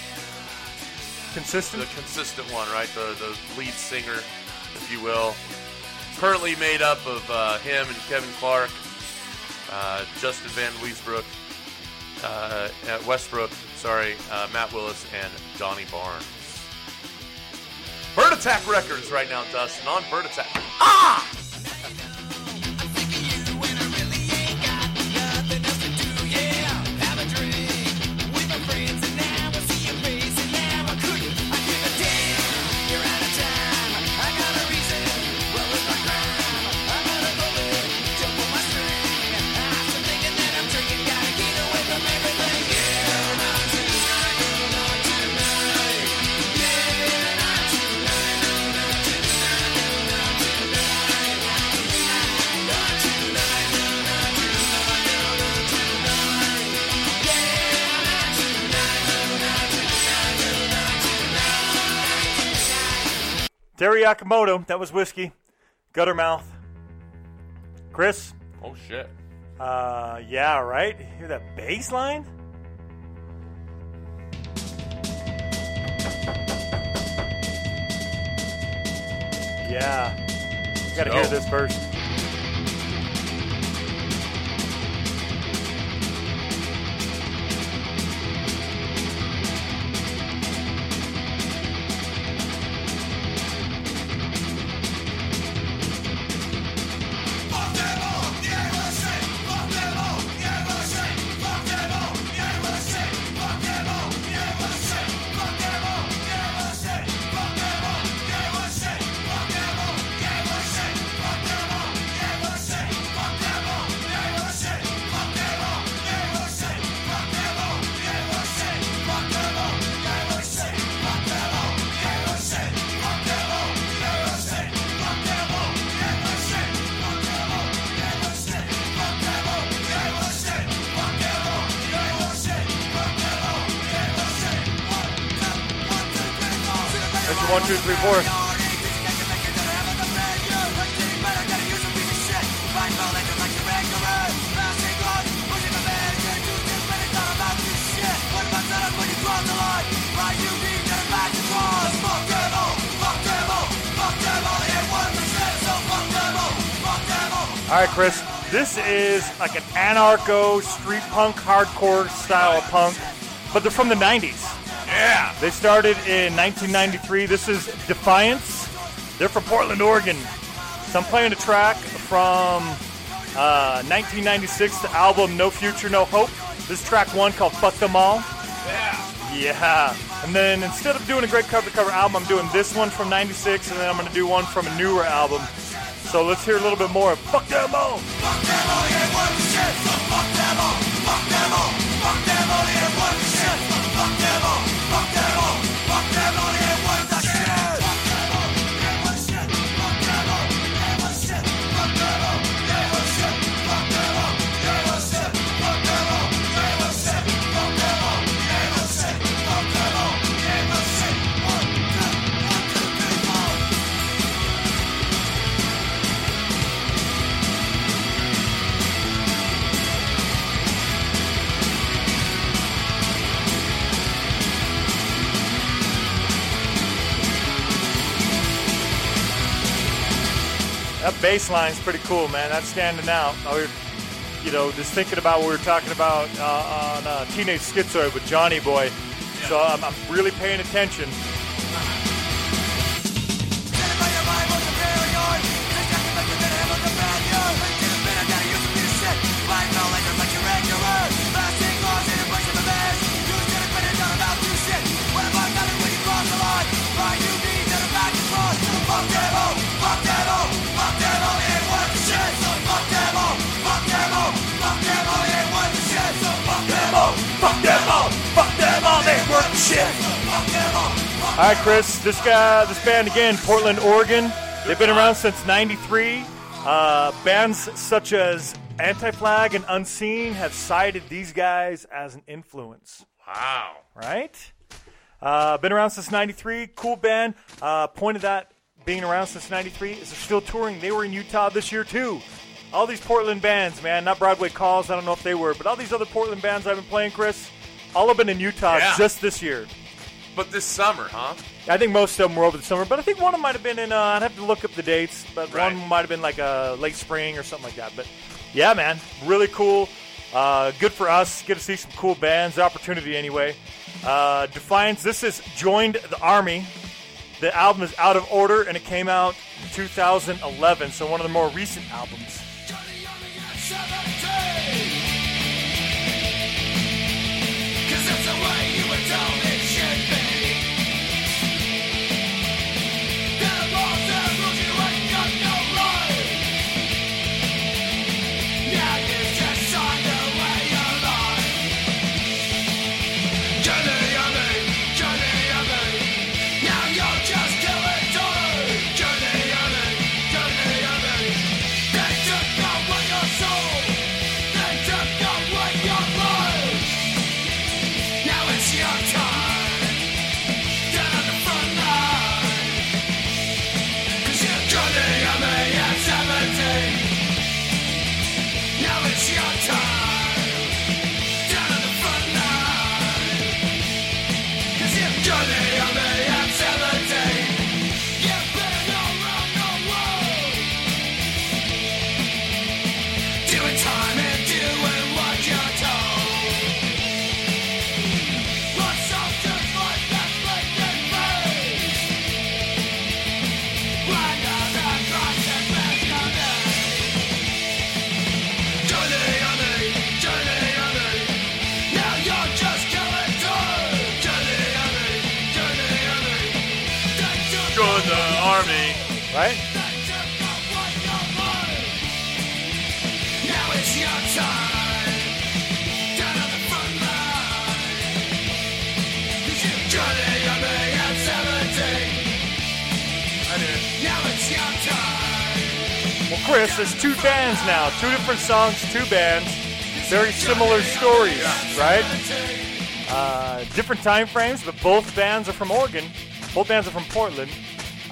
Consistent. the consistent one, right? The, the lead singer, if you will. Currently made up of uh, him and Kevin Clark, uh, Justin Van Weesbrook, uh, at Westbrook, sorry, uh, Matt Willis, and Donnie Barnes. Bird Attack Records right now, Dustin, on Bird Attack. Teri Yakimoto, that was whiskey. Gutter mouth. Chris, Oh, shit. uh, yeah, right? Hear that bass line? Yeah. You gotta hear this first. This is like an anarcho street punk, hardcore style of punk, but they're from the 90s. Yeah. They started in 1993. This is Defiance. They're from Portland, Oregon. So I'm playing a track from uh, 1996, the album No Future, No Hope. This is track one called Fuck Them All. Yeah. Yeah. And then instead of doing a great cover to cover album, I'm doing this one from 96, and then I'm going to do one from a newer album. So let's hear a little bit more of Fuck Them All. That bass line's pretty cool, man. That's standing out. I was, you know, just thinking about what we were talking about uh, on uh, Teenage Schizoid with Johnny Boy. So I'm, I'm really paying attention. All right, Chris. This guy, this band again, Portland, Oregon. They've been around since '93. Uh, bands such as Anti-Flag and Unseen have cited these guys as an influence. Wow. Right? Uh, been around since '93. Cool band. Uh, point of that being around since '93 is they're still touring. They were in Utah this year too. All these Portland bands, man, not Broadway Calls. I don't know if they were, but all these other Portland bands I've been playing, Chris, all have been in Utah Yeah. just this year. But this summer, huh? I think most of them were over the summer, but I think one of them might have been in. Uh, I'd have to look up the dates, but Right. one might have been like a late spring or something like that. But yeah, man, really cool. Uh, good for us. Get to see some cool bands. Opportunity anyway. Uh, Defiance. This is joined the army. The album is out of order, and it came out in 2011. So one of the more recent albums. Cause way you time. Well, Chris, there's two bands now, two different songs, two bands, very similar stories, right? Uh, different time frames, but both bands are from Oregon. Both bands are from Portland.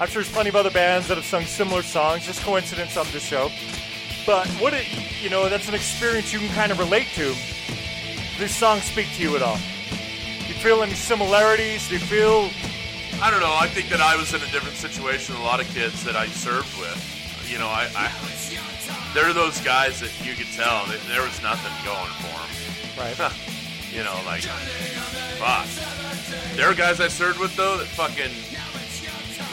I'm sure there's plenty of other bands that have sung similar songs. Just coincidence on this show. But what it, you know, that's an experience you can kind of relate to. Do these songs speak to you at all? Do you feel any similarities? Do you feel I don't know. I think that I was in a different situation than a lot of kids that I served with. You know, I, I they're those guys that you could tell that there was nothing going for them. right? You know, like fuck. There are guys I served with though that fucking,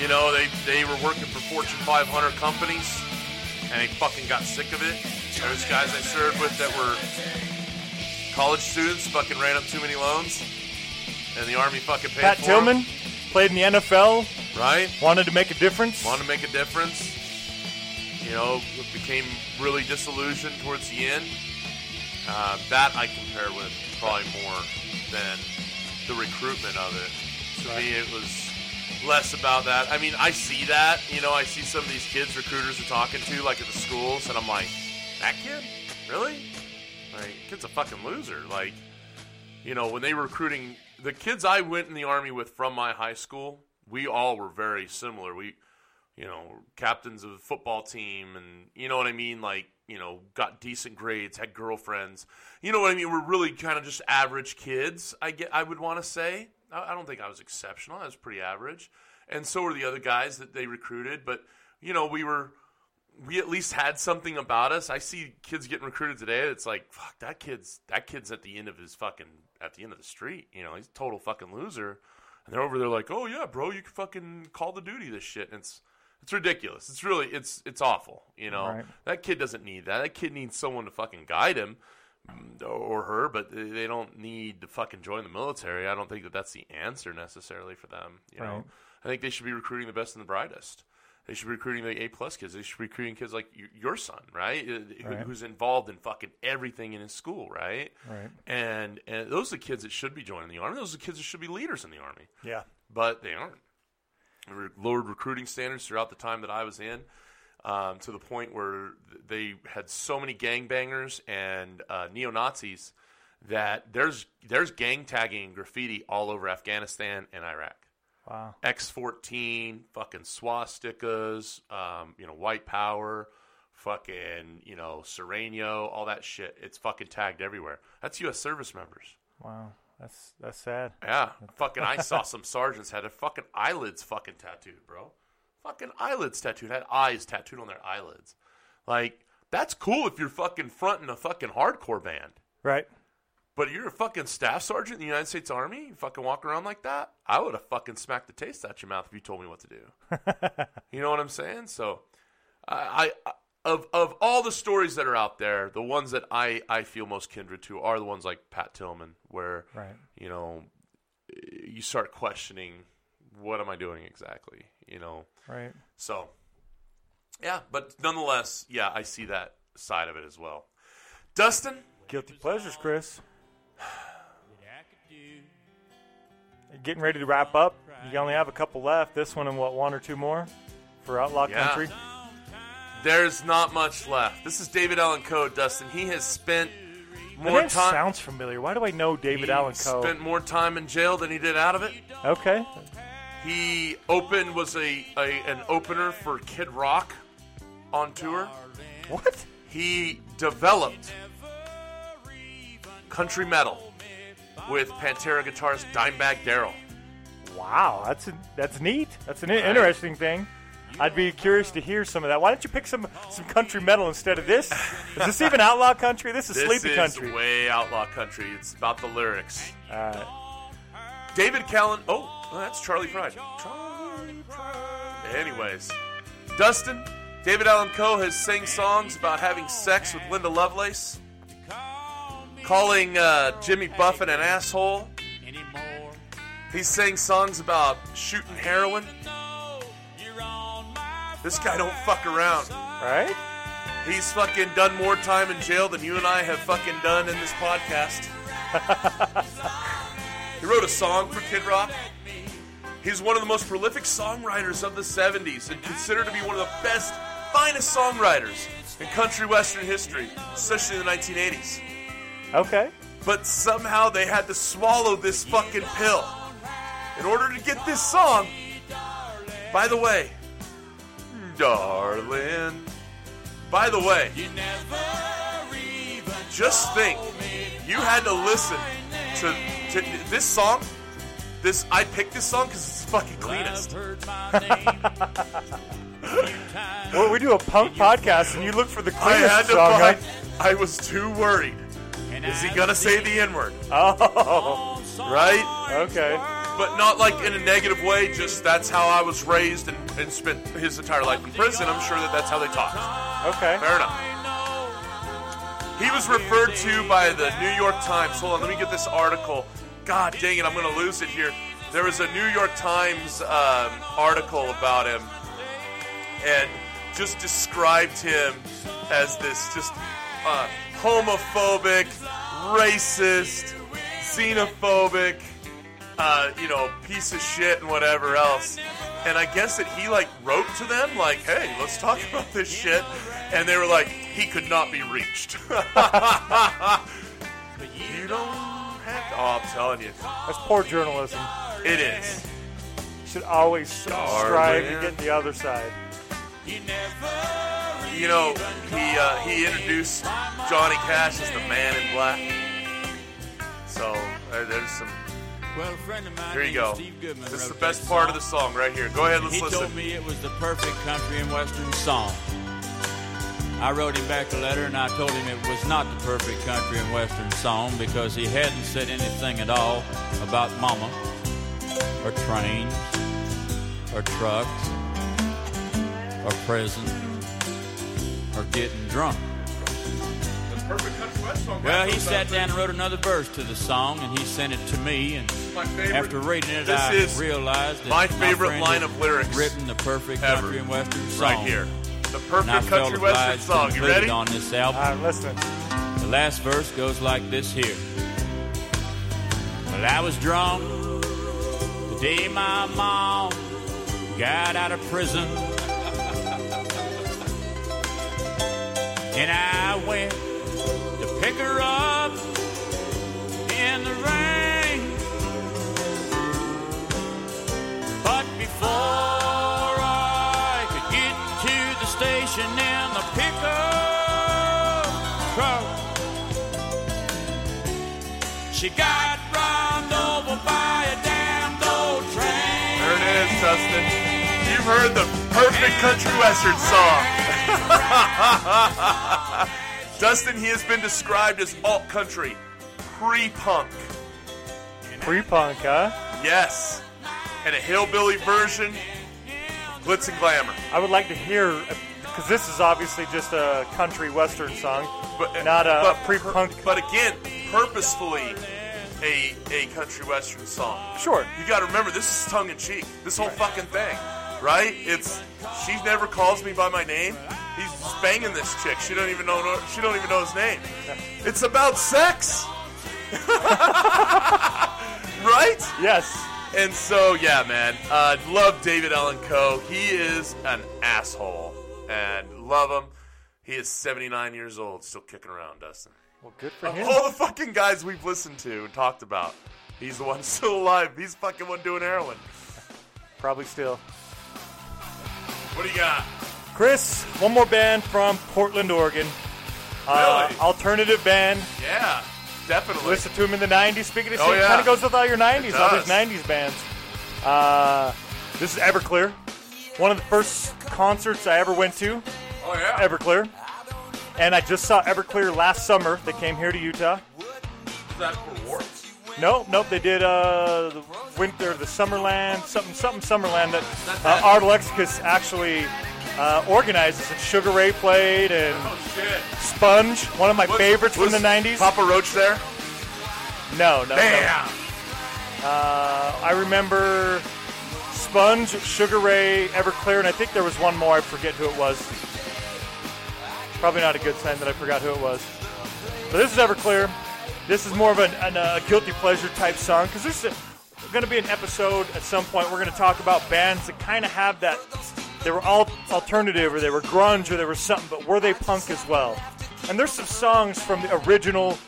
you know, they they were working for Fortune 500 companies and they fucking got sick of it. There's guys I served with that were college students, fucking ran up too many loans, and the army fucking paid Pat for Tillman played in the NFL, right? wanted to make a difference. Wanted to make a difference. You know, became really disillusioned towards the end. Uh, that I compare with probably more than the recruitment of it. To me, it was less about that. I mean, I see that. You know, I see some of these kids recruiters are talking to, like at the schools, and I'm like, that kid, really? Like, kid's a fucking loser. Like, you know, when they were recruiting the kids I went in the army with from my high school, we all were very similar. We, you know, captains of the football team, and you know what I mean. Like, you know, got decent grades, had girlfriends. You know what I mean. We're really kind of just average kids. I get. I would want to say. I don't think I was exceptional. I was pretty average, and so were the other guys that they recruited. But you know, we were we at least had something about us. I see kids getting recruited today. It's like, fuck, that kid's that kid's at the end of his fucking at the end of the street. You know, he's a total fucking loser. And they're over there like, oh yeah, bro, you can fucking call the duty this shit. And it's it's ridiculous. It's really it's it's awful. You know, Right. that kid doesn't need that. That kid needs someone to fucking guide him or her, but they don't need to fucking join the military. I don't think that that's the answer necessarily for them. You know, I think they should be recruiting the best and the brightest. They should be recruiting the A plus kids. They should be recruiting kids like your son, right? Uh, Right. Who's involved in fucking everything in his school, right? Right. And and those are the kids that should be joining the army. Those are the kids that should be leaders in the army Yeah. but they aren't. Re- lowered recruiting standards throughout the time that I was in, um, to the point where they had so many gangbangers and uh, neo Nazis that there's there's gang tagging and graffiti all over Afghanistan and Iraq. Wow. X14, fucking swastikas, um, you know, white power, fucking, you know, Sereno, all that shit. It's fucking tagged everywhere. That's U.S. service members. Wow. That's that's sad. Yeah, fucking. I saw some sergeants had their fucking eyelids fucking tattooed, bro. Fucking eyelids tattooed. Had eyes tattooed on their eyelids. Like that's cool if you're fucking fronting a fucking hardcore band. Right. But you're a fucking staff sergeant in the United States Army. You fucking walk around like that. I would have fucking smacked the taste out your mouth if you told me what to do. you know what I'm saying? So, I, I of of all the stories that are out there, the ones that I I feel most kindred to are the ones like Pat Tillman, where Right. you know you start questioning what am I doing exactly. You know, Right. so yeah, but nonetheless, yeah, I see that side of it as well. Dustin, Guilty pleasures, Chris. Getting ready to wrap up. You only have a couple left. This one and what, one or two more for Outlaw Yeah. Country. There's not much left. This is David Allen Coe, Dustin. He has spent more name time. sounds familiar. Why do I know David he Allen Coe? spent more time in jail than he did out of it. okay. He opened was a, a an opener for Kid Rock on tour. What? He developed country metal with Pantera guitarist Dimebag Darrell. Wow, that's a, that's neat. That's an interesting thing. I'd be curious to hear some of that. Why don't you pick some some country metal instead of this? Is this even outlaw country? This is This sleepy is country. way outlaw country. It's about the lyrics. Uh, David Callan. Oh, well, that's Charley Pride. Charley Pride. Anyways, Dustin, David Allen Coe has sang songs about having sex with Linda Lovelace, calling uh, Jimmy Buffett an asshole. He's sang songs about shooting heroin. This guy don't fuck around. right? He's fucking done more time in jail than you and I have fucking done in this podcast. he wrote a song for Kid Rock. He's one of the most prolific songwriters of the 70s and considered to be one of the best, finest songwriters in country western history, especially in the 1980s. Okay. But somehow they had to swallow this fucking pill in order to get this song. By the way, darling. By the way, just think, you had to listen to, to this song. This I picked this song because it's the fucking cleanest. Well, we do a punk podcast, and you look for the I had cleanest to song. find. huh? I was too worried. Is he gonna say the N word? Oh, Right? okay. but not like in a negative way. Just that's how I was raised and, and spent his entire life in prison. I'm sure that that's how they talked. Okay. Fair enough. He was referred to by the New York Times. Hold on, let me get this article. God dang it, I'm going to lose it here. There was a New York Times um, article about him and just described him as this just uh, homophobic, racist, xenophobic, uh, you know, piece of shit and whatever else. And I guess that he like wrote to them like, "Hey, let's talk about this shit," and they were like, "He could not be reached." you don't. Oh, I'm telling you, That's poor journalism. it is. You should always strive to Darling. get the other side. You know, he uh, he introduced Johnny Cash as the Man in Black. So uh, there's some. Well, a friend of mine Here you named go. Steve Goodman This is the wrote best that part of the song right here. Go ahead, let's listen. He listen. told me it was the perfect country and western song. I wrote him back a letter and I told him it was not the perfect country and western song because he hadn't said anything at all about mama or trains or trucks or prison or getting drunk. The perfect country west song. Well, he sat down and wrote another verse to the song and he sent it to me and after reading it This I realized that my favorite friend line of lyrics written the perfect ever. country and western song right here. The and I perfect felt country western song. You include ready? on this album. All right, listen. The last verse goes like this here. Well, I was drunk the day my mom got out of prison. And I went to pick her up in the rain. But before Dustin. You've heard the perfect country western song. Dustin, he has been described as alt country, pre-punk. Pre-punk, huh? Yes, and a hillbilly version, glitz and glamour. I would like to hear because this is obviously just a country western song, But uh, not a but, pre-punk. But again, purposefully a a country western song. Sure. You got to remember, this is tongue in cheek. This whole fucking thing, right? It's she never calls me by my name. He's banging this chick. She don't even know. She don't even know his name. It's about sex, right? Yes. And so, yeah, man, uh, love David Allen Coe. He is an asshole, and love him. He is 79 years old, still kicking around, Dustin. Well, good for Of him. all the fucking guys we've listened to and talked about, he's the one still alive. He's fucking one doing heroin. Probably still. What do you got? Chris, one more band from Portland, Oregon. Uh, Really? alternative band. Yeah, definitely. Listen to him in the 90s. Speaking of Oh, shit, yeah. kind of goes with all your 90s, It all these does. 90s bands. Uh, this is Everclear. One of the first concerts I ever went to, oh yeah. Everclear. And I just saw Everclear last summer. They came here to Utah. Is that for Warped? Nope, nope. They did uh, the winter, the Summerland, something, something Summerland that uh. Art Alexakis actually uh, organizes. And Sugar Ray played, and Oh shit. Sponge, one of my favorites from the '90s. Papa Roach there? no, no, no. Uh, I remember Sponge, Sugar Ray, Everclear, and I think there was one more. I forget who it was. Probably not a good sign that I forgot who it was. But this is Everclear. This is more of an, an, uh, guilty pleasure type song because this is going to be an episode at some point. We're going to talk about bands that kind of have that. They were all alternative, or they were grunge, or they were something, but were they punk as well? And there's some songs from the original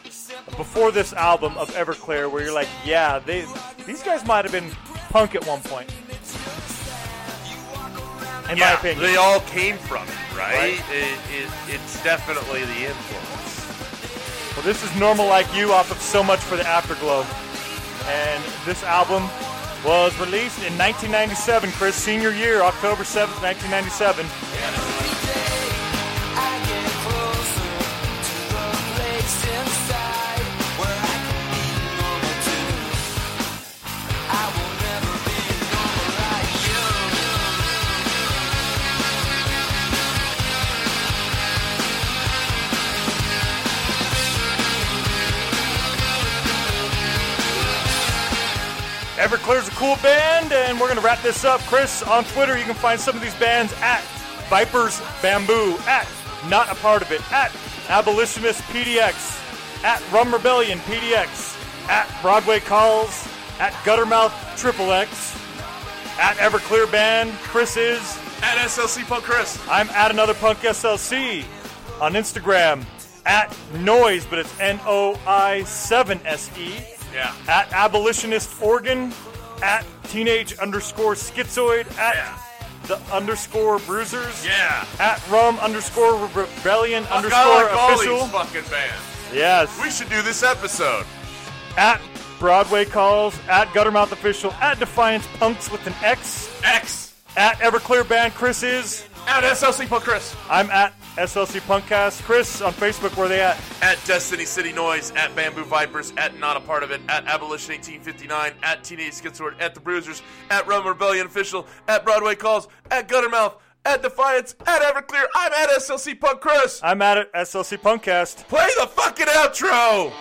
before this album of Everclear where you're like, yeah, they these guys might have been punk at one point. In my opinion. they all came from it, right? Right. It, it, it's definitely the influence. Well, this is Normal Like You off of So Much for the Afterglow. And this album was released in 1997, Chris, senior year, October 7th, 1997. Everclear's a cool band, and we're going to wrap this up. Chris, on Twitter, you can find some of these bands at Vipers Bamboo, at Not a Part of It, at Abolitionist PDX, at Rum Rebellion PDX, at Broadway Calls, at Guttermouth Triple X, at Everclear Band. Chris is. At SLC Punk Chris. I'm at another punk SLC on Instagram at noise, but it's N O I 7 S E. Yeah. At abolitionist organ, at teenage underscore schizoid, at Yeah. the underscore bruisers, Yeah. at rum underscore rebellion Fuck, underscore like official. fucking bands. Yes. We should do this episode. at Broadway calls, at Guttermouth official, at Defiance punks with an X, X. at Everclear band. Chris is. At SLC Punk Chris. I'm at SLC Punkcast. Chris on Facebook, where they at? At Destiny City Noise, at Bamboo Vipers, at Not a Part of It, at Abolition 1859, at Teenage Schizoid, at The Bruisers, at Rum Rebellion Official, at Broadway Calls, at Guttermouth, at Defiance, at Everclear. I'm at SLC Punk Chris. I'm at. SLC Punkcast. Play the fucking outro!